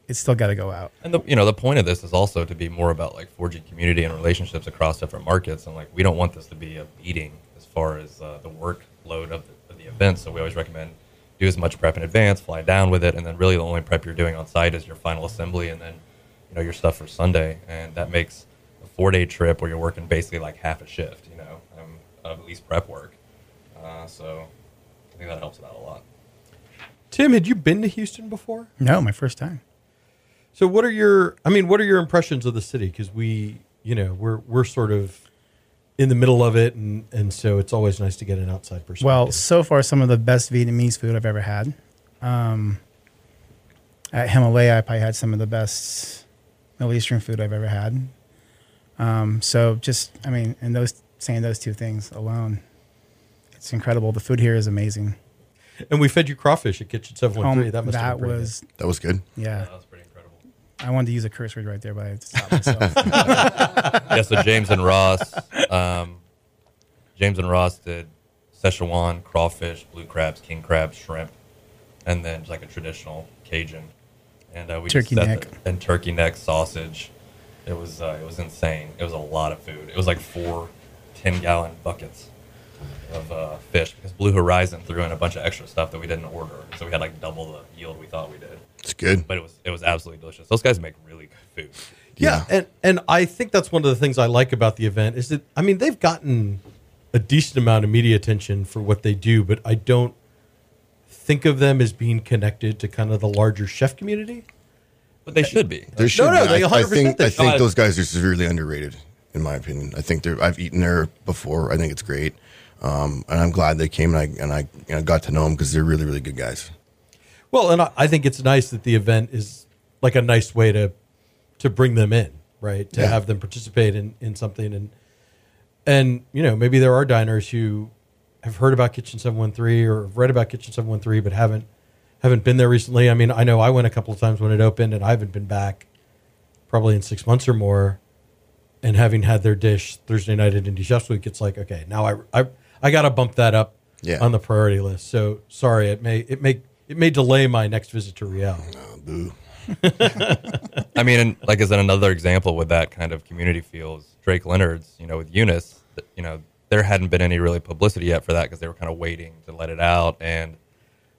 it's still got to go out. And the you know the point of this is also to be more about like forging community and relationships across different markets. And like we don't want this to be a beating as far as uh, the workload of the, of the event. So we always recommend do as much prep in advance, fly down with it, and then really the only prep you're doing on site is your final assembly and then you know your stuff for Sunday. And that makes a four day trip where you're working basically like half a shift. You know, um, of at least prep work. Uh, so I think that helps it out a lot. Tim, had you been to Houston before? No, my first time. So, what are your? I mean, what are your impressions of the city? Because we, you know, we're we're sort of in the middle of it, and and so it's always nice to get an outside perspective. Well, so far, some of the best Vietnamese food I've ever had. Um, at Himalaya, I probably had some of the best Middle Eastern food I've ever had. Um, so just, I mean, and those saying those two things alone, it's incredible. The food here is amazing. and we fed you crawfish at Kitchen Seven One Three. That must have been pretty was, That was good. yeah. That was pretty incredible. I wanted to use a curse word right there, but I had to myself. yeah, so James and Ross, um, James and Ross did Szechuan, crawfish, blue crabs, king crabs, shrimp, and then just like a traditional Cajun, and uh, we Turkey set neck. the- and turkey neck sausage. It was uh, it was insane. It was a lot of food. It was like four 10 gallon buckets of uh, fish because Blue Horizon threw in a bunch of extra stuff that we didn't order, so we had like double the yield we thought we did. It's good. But it was it was absolutely delicious. Those guys make really good food. Yeah, Yeah. and and I think that's one of the things I like about the event is that I mean they've gotten a decent amount of media attention for what they do, but I don't think of them as being connected to kind of the larger chef community. But they should be. There should no, be. they I, 100% I think they I think those guys are severely underrated, in my opinion. I think they're. I've eaten there before. I think it's great, um, and I'm glad they came and I and I, and I got to know them because they're really really good guys. Well, and I, I think it's nice that the event is like a nice way to to bring them in, right? To Yeah. have them participate in in something and and you know maybe there are diners who have heard about Kitchen Seven One Three or have read about Kitchen Seven One Three but haven't haven't been there recently. I mean, I know I went a couple of times when it opened and I haven't been back probably in six months or more. And having had their dish Thursday night at Indie Chefs Week, it's like okay, now I I I got to bump that up Yeah. on the priority list. So sorry, it may it may it may delay my next visit to Riel. Oh, boo. I mean, and like as another example with that kind of community feel is Drake Leonard's, you know, with Eunice, you know, there hadn't been any really publicity yet for that because they were kind of waiting to let it out. And,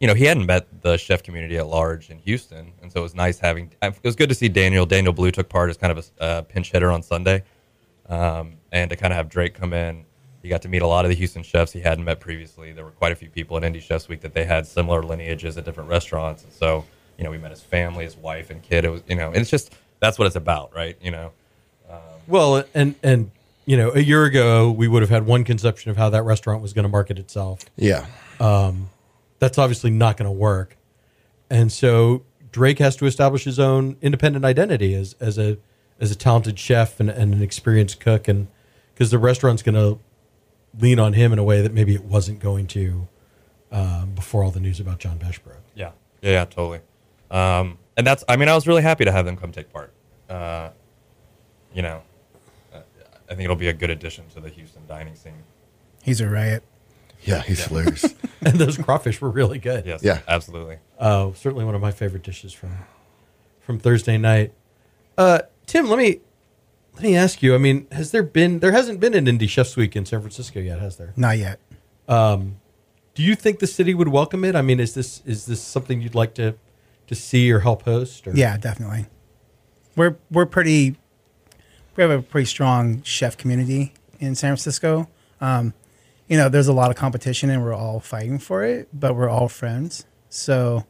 you know, he hadn't met the chef community at large in Houston. And so it was nice having, it was good to see Daniel. Daniel Blue took part as kind of a uh, pinch hitter on Sunday. Um, and to kind of have Drake come in, he got to meet a lot of the Houston chefs he hadn't met previously. There were quite a few people at Indie Chefs Week that they had similar lineages at different restaurants, and so you know we met his family, his wife and kid. It was you know, and it's just that's what it's about, right? You know, Well, and and you know, a year ago we would have had one conception of how that restaurant was going to market itself. Yeah. That's obviously not going to work, and so Drake has to establish his own independent identity as as a as a talented chef and, and an experienced cook, and because the restaurant's going to lean on him in a way that maybe it wasn't going to um, before all the news about John Besh broke. yeah, yeah, yeah, totally. Um, and that's, I mean, I was really happy to have them come take part. Uh, you know, I think it'll be a good addition to the Houston dining scene. He's a riot. Yeah. He's hilarious. and those crawfish were really good. Yes, Yeah. absolutely. Uh, certainly one of my favorite dishes from from Thursday night. Uh, Tim, let me let me ask you. I mean, has there been there hasn't been an Indie Chefs Week in San Francisco yet, has there? Not yet. Do you think the city would welcome it? I mean, is this is this something you'd like to to see or help host? Or? Yeah, definitely. We're we're pretty. We have a pretty strong chef community in San Francisco. Um, you know, there's a lot of competition, and we're all fighting for it, but we're all friends. So,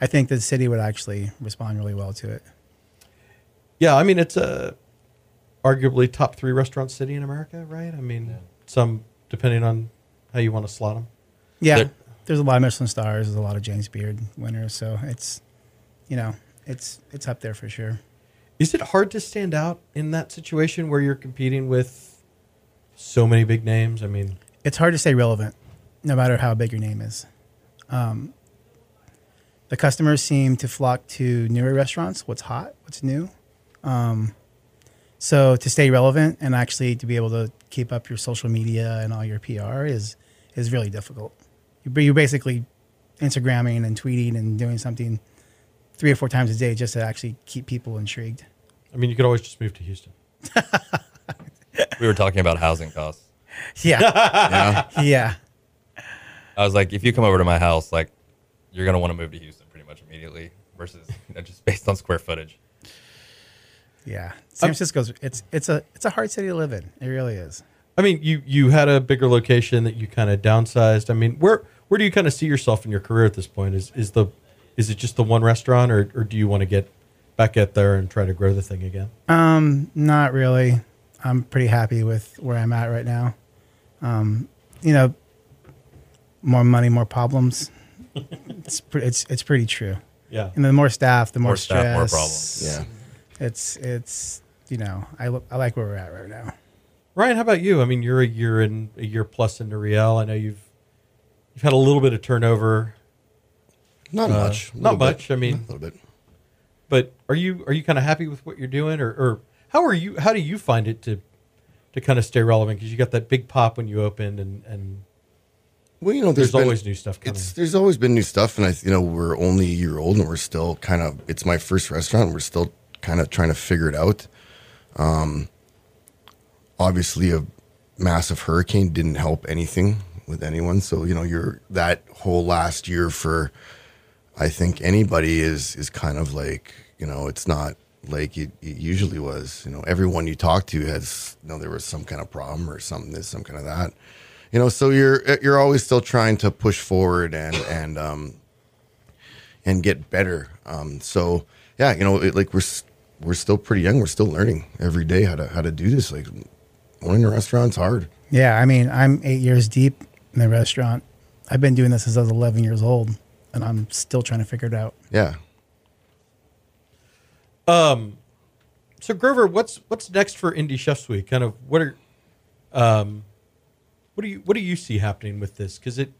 I think the city would actually respond really well to it. yeah. I mean, it's a arguably top three restaurant city in America, right? I mean, some depending on how you want to slot them. Yeah, There- there's a lot of Michelin stars. There's a lot of James Beard winners. So it's, you know, it's it's up there for sure. Is it hard to stand out in that situation where you're competing with so many big names? I mean, it's hard to stay relevant, no matter how big your name is. Um, the customers seem to flock to newer restaurants. What's hot? What's new? Um, so to stay relevant and actually to be able to keep up your social media and all your PR is is really difficult. You- You're basically Instagramming and tweeting and doing something three or four times a day just to actually keep people intrigued. I mean, you could always just move to Houston. We were talking about housing costs. Yeah, Yeah. yeah. I was like, if you come over to my house, like, you're gonna want to move to Houston pretty much immediately, versus you know, just based on square footage. Yeah, San Francisco's it's it's a it's a hard city to live in. It really is. I mean, you you had a bigger location that you kind of downsized. I mean, where where do you kind of see yourself in your career at this point? Is is the is it just the one restaurant, or or do you want to get back out there and try to grow the thing again? Um, not really. I'm pretty happy with where I'm at right now. Um, you know, more money, more problems. it's pre- it's it's pretty true. Yeah. And the more staff, the more, More staff, more stress. problems. Yeah. It's it's you know I lo- I like where we're at right now. Ryan, how about you? I mean, you're a year in a year plus into Riel. I know you've you've had a little bit of turnover, Not Uh, much. not bit. much, I mean- a little bit. but are you are you kind of happy with what you're doing, or, or how are you? How do you find it to to kind of stay relevant? Because you got that big pop when you opened, and and Well, you know, there's, been- always new stuff coming. It's there's always been new stuff, and I you know we're only a year old, and we're still kind of. It's my first restaurant. And we're still kind of trying to figure it out. Um, obviously, a massive hurricane didn't help anything with anyone. So you know, you're that whole last year for. I think anybody is is kind of like you know it's not like it, it usually was. You know, everyone you talk to has you know there was some kind of problem or something this, some kind of that. You know so you're you're always still trying to push forward and and um and get better. Um so yeah you know it, like we're we're still pretty young. We're still learning every day how to how to do this. Like owning a restaurant's hard. Yeah, I mean I'm eight years deep in the restaurant. I've been doing this since I was 11 years old, and I'm still trying to figure it out. yeah Um, So Grover, what's what's next for Indie Chefs Week? Kind of what are, um, what do you what do you see happening with this? Because it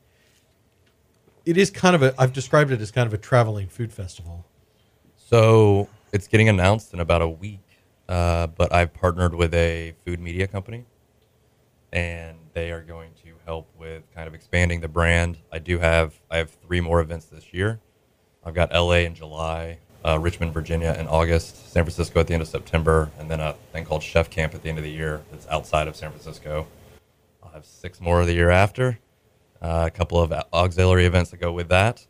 it is kind of a I've described it as kind of a traveling food festival. So it's getting announced in about a week, uh, but I've partnered with a food media company, and they are going to help with kind of expanding the brand. I do have I have three more events this year. I've got LA in July, uh, Richmond, Virginia in August, San Francisco at the end of September, and then a thing called Chef Camp at the end of the year that's outside of San Francisco. I'll have six more of the year after, uh, a couple of auxiliary events that go with that.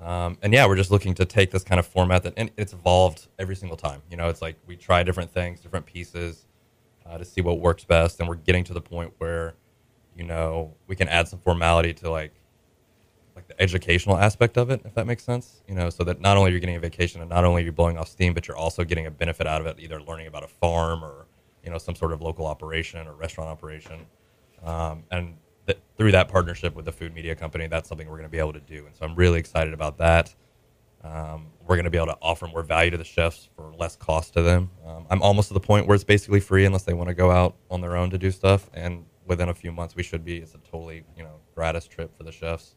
Um, and yeah, we're just looking to take this kind of format that, and it's evolved every single time. You know, it's like we try different things, different pieces uh, to see what works best. And we're getting to the point where, you know, we can add some formality to like, like the educational aspect of it, if that makes sense. You know, so that not only you're getting a vacation and not only you're blowing off steam, but you're also getting a benefit out of it, either learning about a farm or, you know, some sort of local operation or restaurant operation. Um, and th- through that partnership with the food media company, that's something we're going to be able to do. And so I'm really excited about that. Um, we're going to be able to offer more value to the chefs for less cost to them. Um, I'm almost to the point where it's basically free unless they want to go out on their own to do stuff. And within a few months, we should be. It's a totally you know gratis trip for the chefs.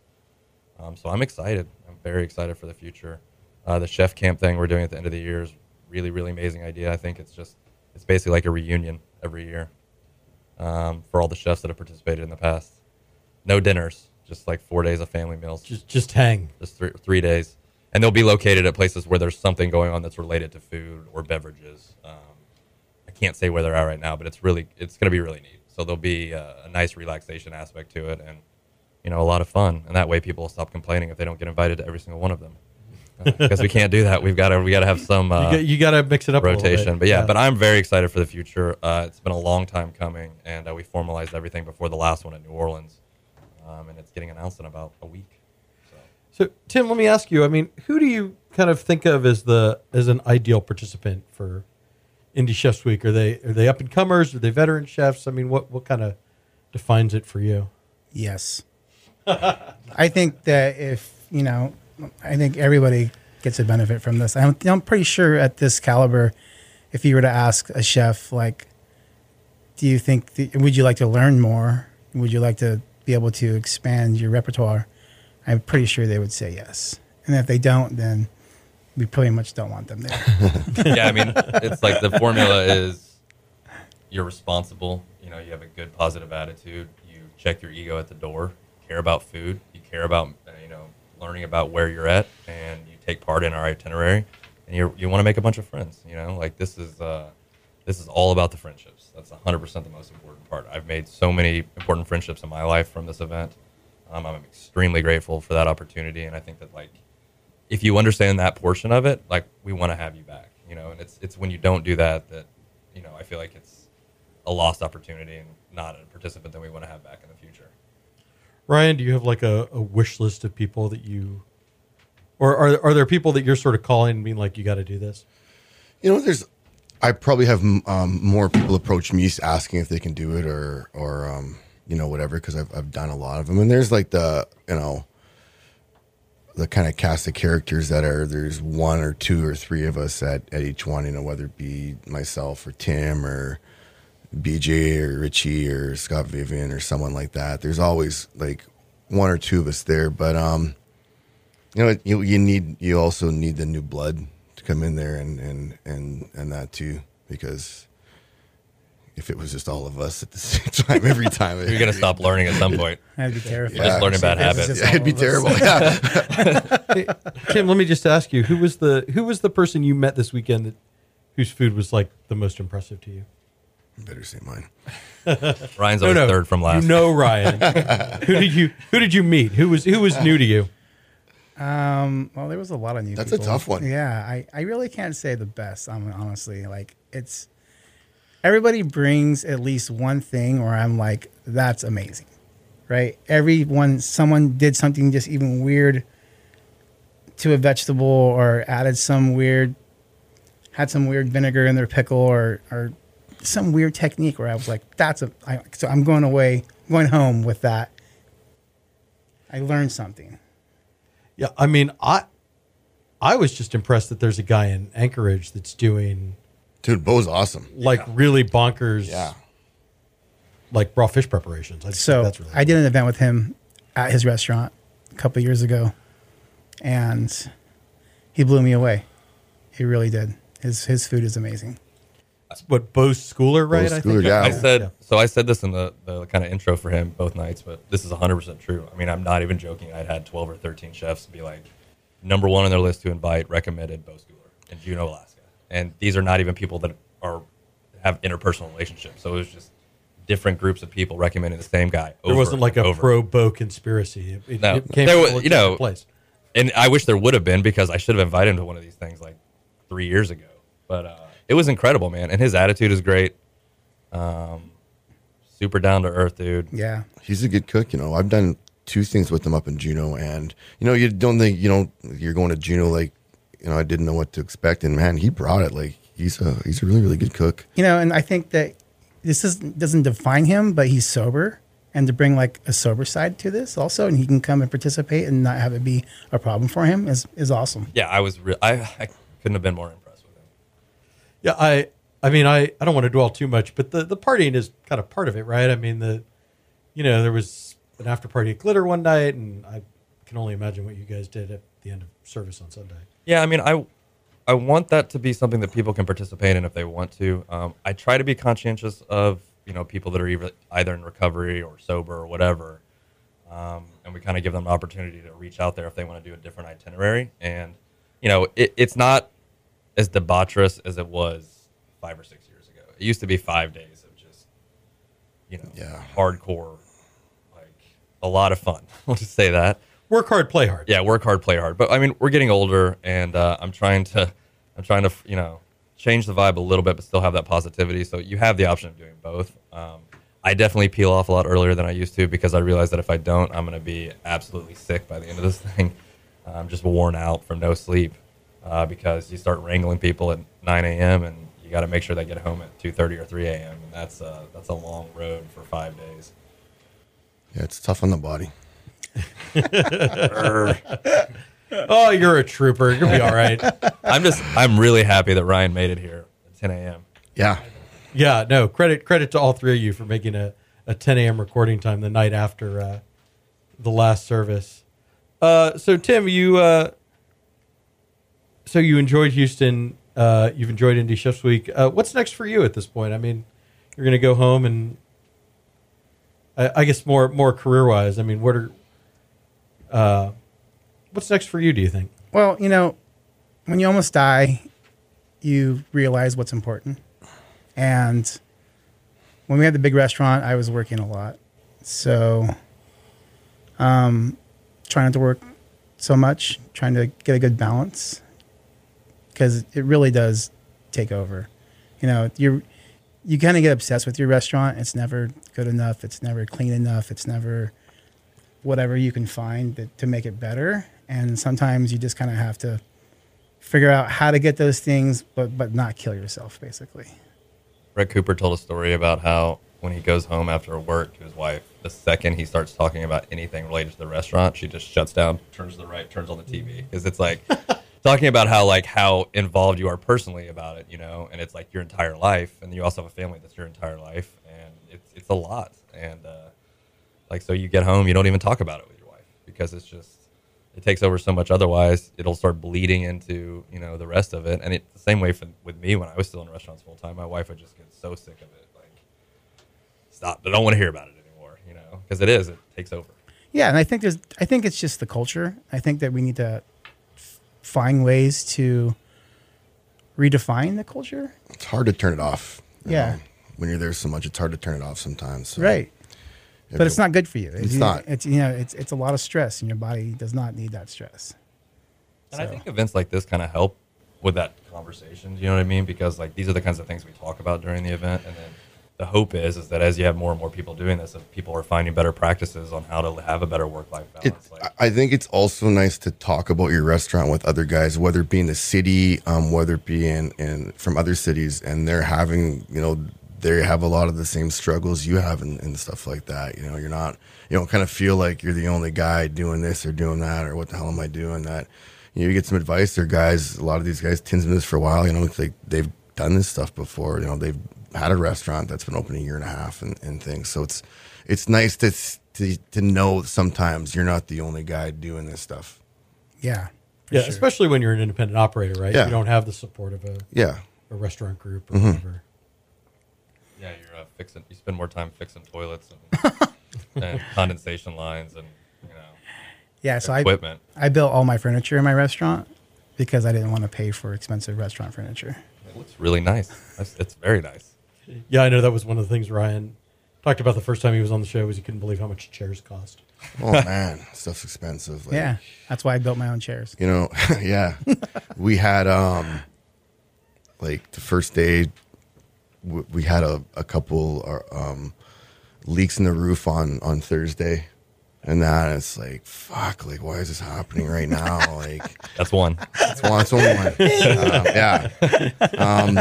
Um, so I'm excited. I'm very excited for the future. Uh, the chef camp thing we're doing at the end of the year is really really amazing idea. I think it's just it's basically like a reunion every year um, for all the chefs that have participated in the past. No dinners, just like four days of family meals Just just hang. just three, three days, and they'll be located at places where there's something going on that's related to food or beverages. Um, I can't say where they're at right now, but it's really it's going to be really neat. So there'll be uh, a nice relaxation aspect to it, and you know a lot of fun, and that way people will stop complaining if they don't get invited to every single one of them. Because we can't do that. We've got to we got to have some uh, you, got, to mix it up rotation. But yeah, but I'm very excited for the future. Uh, it's been a long time coming, and uh, we formalized everything before the last one in New Orleans, um, and it's getting announced in about a week. So. So Tim, let me ask you. I mean, who do you kind of think of as the as an ideal participant for Indie Chefs Week? Are they are they up and comers? Are they veteran chefs? I mean, what what kind of defines it for you? Yes. I think that if, you know, I think everybody gets a benefit from this. I'm, I'm pretty sure at this caliber, if you were to ask a chef, like, do you think, th- would you like to learn more? Would you like to be able to expand your repertoire? I'm pretty sure they would say yes. And if they don't, then we pretty much don't want them there. yeah, I mean, it's like the formula is you're responsible. You know, you have a good positive attitude. You check your ego at the door. Care about food. You care about uh, you know learning about where you're at, and you take part in our itinerary. And you you want to make a bunch of friends. You know, like this is uh, this is all about the friendships. That's 100 percent the most important part. I've made so many important friendships in my life from this event. Um, I'm extremely grateful for that opportunity, and I think that like if you understand that portion of it, like we want to have you back, you know. And it's it's when you don't do that that, you know, I feel like it's a lost opportunity and not a participant that we want to have back in the future. Ryan, do you have like a, a wish list of people that you, or are are there people that you're sort of calling and being like, you got to do this? You know, there's. I probably have um, more people approach me asking if they can do it or or um, you know whatever because I've I've done a lot of them and there's like the you know the kind of cast of characters that are there's one or two or three of us at, at each one you know whether it be myself or Tim or BJ or Richie or Scott Vivian or someone like that. There's always like one or two of us there but um you know you you need you also need the new blood to come in there and and and and that too because if it was just all of us at the same time every time You're gonna stop learning at some point. I'd be terrified. You're just learning bad habits. yeah, it'd be all of us. terrible yeah Tim, let me just ask you, who was the who was the person you met this weekend that whose food was like the most impressive to you? better say mine Ryan's always third from last. You know Ryan. who did you who did you meet? Who was who was new to you? Um, well, there was a lot of new. That's a tough one. Yeah, I, I really can't say the best. I'm honestly like it's everybody brings at least one thing, where I'm like, that's amazing, right? Everyone, someone did something just even weird to a vegetable, or added some weird, had some weird vinegar in their pickle, or or some weird technique where I was like, that's a. I, so I'm going away, going home with that. I learned something. Yeah, I mean, I I was just impressed that there's a guy in Anchorage that's doing dude Beau's awesome like really bonkers, yeah like raw fish preparations. I So that's really I did an event with him at his restaurant a couple of years ago, and he blew me away. He really did. His his food is amazing. what Beau Schooler, right? I Schooler, think yeah. I said Yeah. so. I said this in the, the kind of intro for him both nights, but this is 100 percent true. I mean, I'm not even joking. I'd had 12 or 13 chefs be like number one on their list to invite, recommended Beau Schooler in Juneau, Alaska, and these are not even people that are have interpersonal relationships. So it was just different groups of people recommending the same guy. There wasn't like a and over. pro Beau conspiracy. It, it, No. it came There was- you know, place. and I wish there would have been because I should have invited him to one of these things like three years ago. But uh, it was incredible, man, and his attitude is great. Um, super down to earth, dude. Yeah, he's a good cook. You know, I've done two things with him up in Juneau, and you know, you don't think you know you're going to Juneau like you know I didn't know what to expect, and man, he brought it. Like he's a he's a really really good cook. you know, and I think that this is, doesn't define him, but he's sober, and to bring like a sober side to this also, and he can come and participate and not have it be a problem for him is is awesome. Yeah, I was. real. I I couldn't have been more impressed with him. Yeah, I I mean I, I don't want to dwell too much, but the, the partying is kind of part of it, right? I mean the you know, there was an after party at Glitter one night and I can only imagine what you guys did at the end of service on Sunday. Yeah, I mean, I I want that to be something that people can participate in if they want to. Um, I try to be conscientious of you know people that are either either in recovery or sober or whatever, um, and we kind of give them an opportunity to reach out there if they want to do a different itinerary. And you know, it, it's not as debaucherous as it was five or six years ago. It used to be five days of just you know Yeah. hardcore, like a lot of fun. We'll just say that Work hard, play hard. yeah, work hard, play hard. But I mean, we're getting older, and uh, I'm trying to, I'm trying to, you know, change the vibe a little bit, but still have that positivity. So you have the option of doing both. Um, I definitely peel off a lot earlier than I used to because I realize that if I don't, I'm going to be absolutely sick by the end of this thing. I'm just worn out from no sleep uh, because you start wrangling people at 9 a.m. and you got to make sure they get home at 2:30 or 3 a.m. and that's uh, that's a long road for five days. Yeah, it's tough on the body. Oh, you're a trooper. You'll be all right. I'm just I'm really happy that Ryan made it here. at 10 a.m. Yeah. Yeah, no credit credit to all three of you for making a, a 10 a.m. recording time the night after uh, the last service. Uh, so Tim, you uh, so you enjoyed Houston. Uh, you've enjoyed Indie Chefs Week. Uh, what's next for you at this point? I mean, you're going to go home and I, I guess more more career wise. I mean, what are uh, what's next for you? Do you think? Well, you know, when you almost die, you realize what's important. And when we had the big restaurant, I was working a lot. So, um, trying not to work so much, trying to get a good balance because it really does take over. You know, you're you kind of get obsessed with your restaurant. It's never good enough. It's never clean enough. It's never whatever you can find that, to make it better. And sometimes you just kind of have to figure out how to get those things, but but not kill yourself, basically. Brett Cooper told a story about how when he goes home after work to his wife, the second he starts talking about anything related to the restaurant, she just shuts down, turns to the right, turns on the TV because it's like talking about how like how involved you are personally about it, you know, and it's like your entire life, and you also have a family that's your entire life, and it's it's a lot, and uh, like so you get home, you don't even talk about it with your wife because it's just it takes over so much. Otherwise, it'll start bleeding into you know the rest of it, and it's the same way for, with me when I was still in restaurants full time. My wife would just get so sick of it, like stop, I don't want to hear about it anymore, you know, because it is, it takes over. Yeah, and I think there's I think it's just the culture. I think that we need to find ways to redefine the culture. It's hard to turn it off. Yeah. know. When you're there so much, it's hard to turn it off sometimes. So Right. If But it's it- not good for you. It's you- not. It's you know, it's it's a lot of stress and your body does not need that stress. And I think events like this kind of help with that conversation. You know what I mean? Because like these are the kinds of things we talk about during the event, and then the hope is is that as you have more and more people doing this, if people are finding better practices on how to have a better work life It, balance. like, I think it's also nice to talk about your restaurant with other guys, whether it be in the city, um, whether it be in, in from other cities, and they're having, you know, they have a lot of the same struggles you have and, and stuff like that. You know, you're not, you don't kind of feel like you're the only guy doing this or doing that or what the hell am I doing that. You know, you get some advice. There, guys. A lot of these guys, Tim's been this for a while. You know, it's like they've done this stuff before. You know, they've had a restaurant that's been open a year and a half and, and things. So it's it's nice to to to know sometimes you're not the only guy doing this stuff. Yeah. Yeah, sure. especially when you're an independent operator, right? Yeah. You don't have the support of a, Yeah, a restaurant group or Mm-hmm. whatever. Yeah, you're fixing. You spend more time fixing toilets and, and condensation lines and you know Yeah, so I equipment. I built all my furniture in my restaurant because I didn't want to pay for expensive restaurant furniture. it looks really nice. That's, it's very nice. Yeah, I know that was one of the things Ryan talked about the first time he was on the show was he couldn't believe how much chairs cost. Oh man, stuff's expensive. Like, Yeah, that's why I built my own chairs. You know, yeah. we had um like the first day w- we had a, a couple uh, um leaks in the roof on on Thursday. And that it's like fuck, like why is this happening right now? Like That's one. it's one, it's only one. Um, yeah,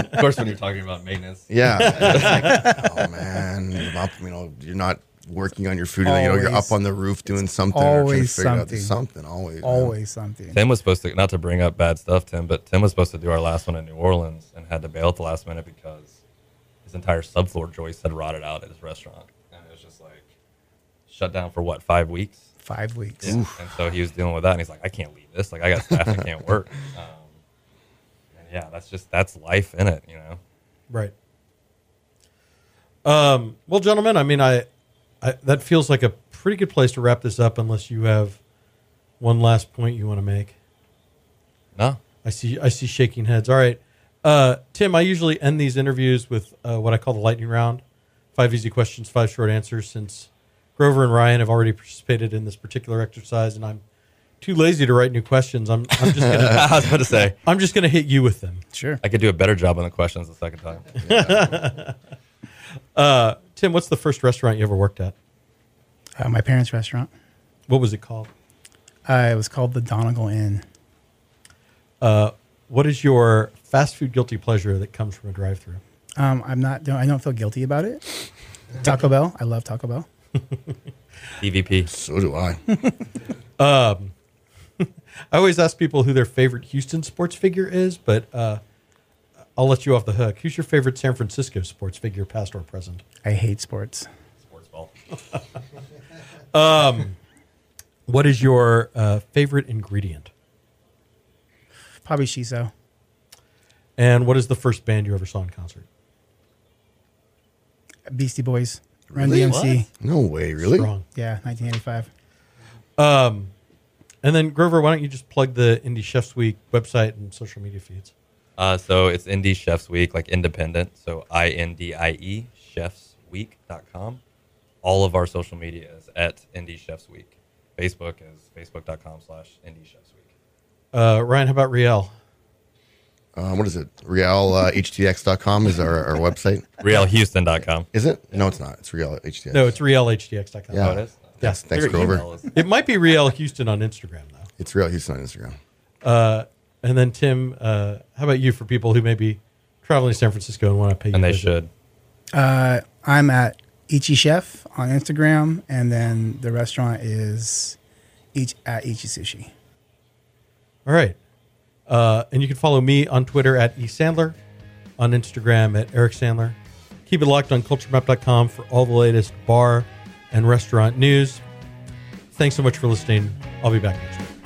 of course, when you're talking about maintenance, yeah. It's like, oh man, you're up, you know, you're not working on your food. you know, you're Always. up on the roof doing something. or trying to always figure out something. something. Always, man. Always something. Tim was supposed to not to bring up bad stuff, Tim, but Tim was supposed to do our last one in New Orleans and had to bail at the last minute because his entire subfloor joist had rotted out at his restaurant, and it was just like shut down for what five weeks. Five weeks. And so he was dealing with that, and he's like, I can't leave this. Like I got staff I can't work. Um, and yeah, that's just that's life in it, you know. Right. Um, well, gentlemen, I mean, I, I that feels like a pretty good place to wrap this up, unless you have one last point you want to make. No, I see. I see shaking heads. All right, uh, Tim. I usually end these interviews with uh, what I call the lightning round: five easy questions, five short answers. Since Grover and Ryan have already participated in this particular exercise, and I'm too lazy to write new questions, I'm I'm just gonna I was about to say I'm just gonna hit you with them. Sure. I could do a better job on the questions the second time. Uh, Tim, what's the first restaurant you ever worked at? Uh, my parents' restaurant. What was it called? Uh, it was called the Donegal Inn. Uh, what is your fast food guilty pleasure that comes from a drive-through? Um, I'm not. Don't, I don't feel guilty about it. Taco Bell. I love Taco Bell. EVP. So do I. I always ask people who their favorite Houston sports figure is, but uh, I'll let you off the hook. Who's your favorite San Francisco sports figure, past or present? I hate sports. Sports ball. What is your uh, favorite ingredient? Probably Shiso. And what is the first band you ever saw in concert? Beastie Boys. Run Really? DMC. No way, really? Strong. Yeah, 1985. Um, And then Grover, why don't you just plug the Indie Chefs Week website and social media feeds? Uh, so it's Indie Chefs Week, like independent. So I N D I E chefsweek.com. All of our social media is at Indie Chefs Week. Facebook is facebook.com slash Indie Chefs Week. Uh, Ryan, how about Riel? Uh, what is it? RielHTX.com is our, our website. RielHouston.com. Is it? No, it's not. It's RealHTX. No, it's rielhtx.com. Yeah. Oh, it is? Thanks, thanks Your Grover. is- It might be Riel Houston on Instagram, though. It's Riel Houston on Instagram. And then, Tim, uh, how about you for people who may be traveling to San Francisco and want to pay you And they visit? should. Uh, I'm at Ichi Chef on Instagram, and then the restaurant is each at Ichi Sushi. All right. Uh, and you can follow me on Twitter at eSandler, on Instagram at Eric Sandler. Keep it locked on culturemap.com for all the latest bar and restaurant news. Thanks so much for listening. I'll be back next week.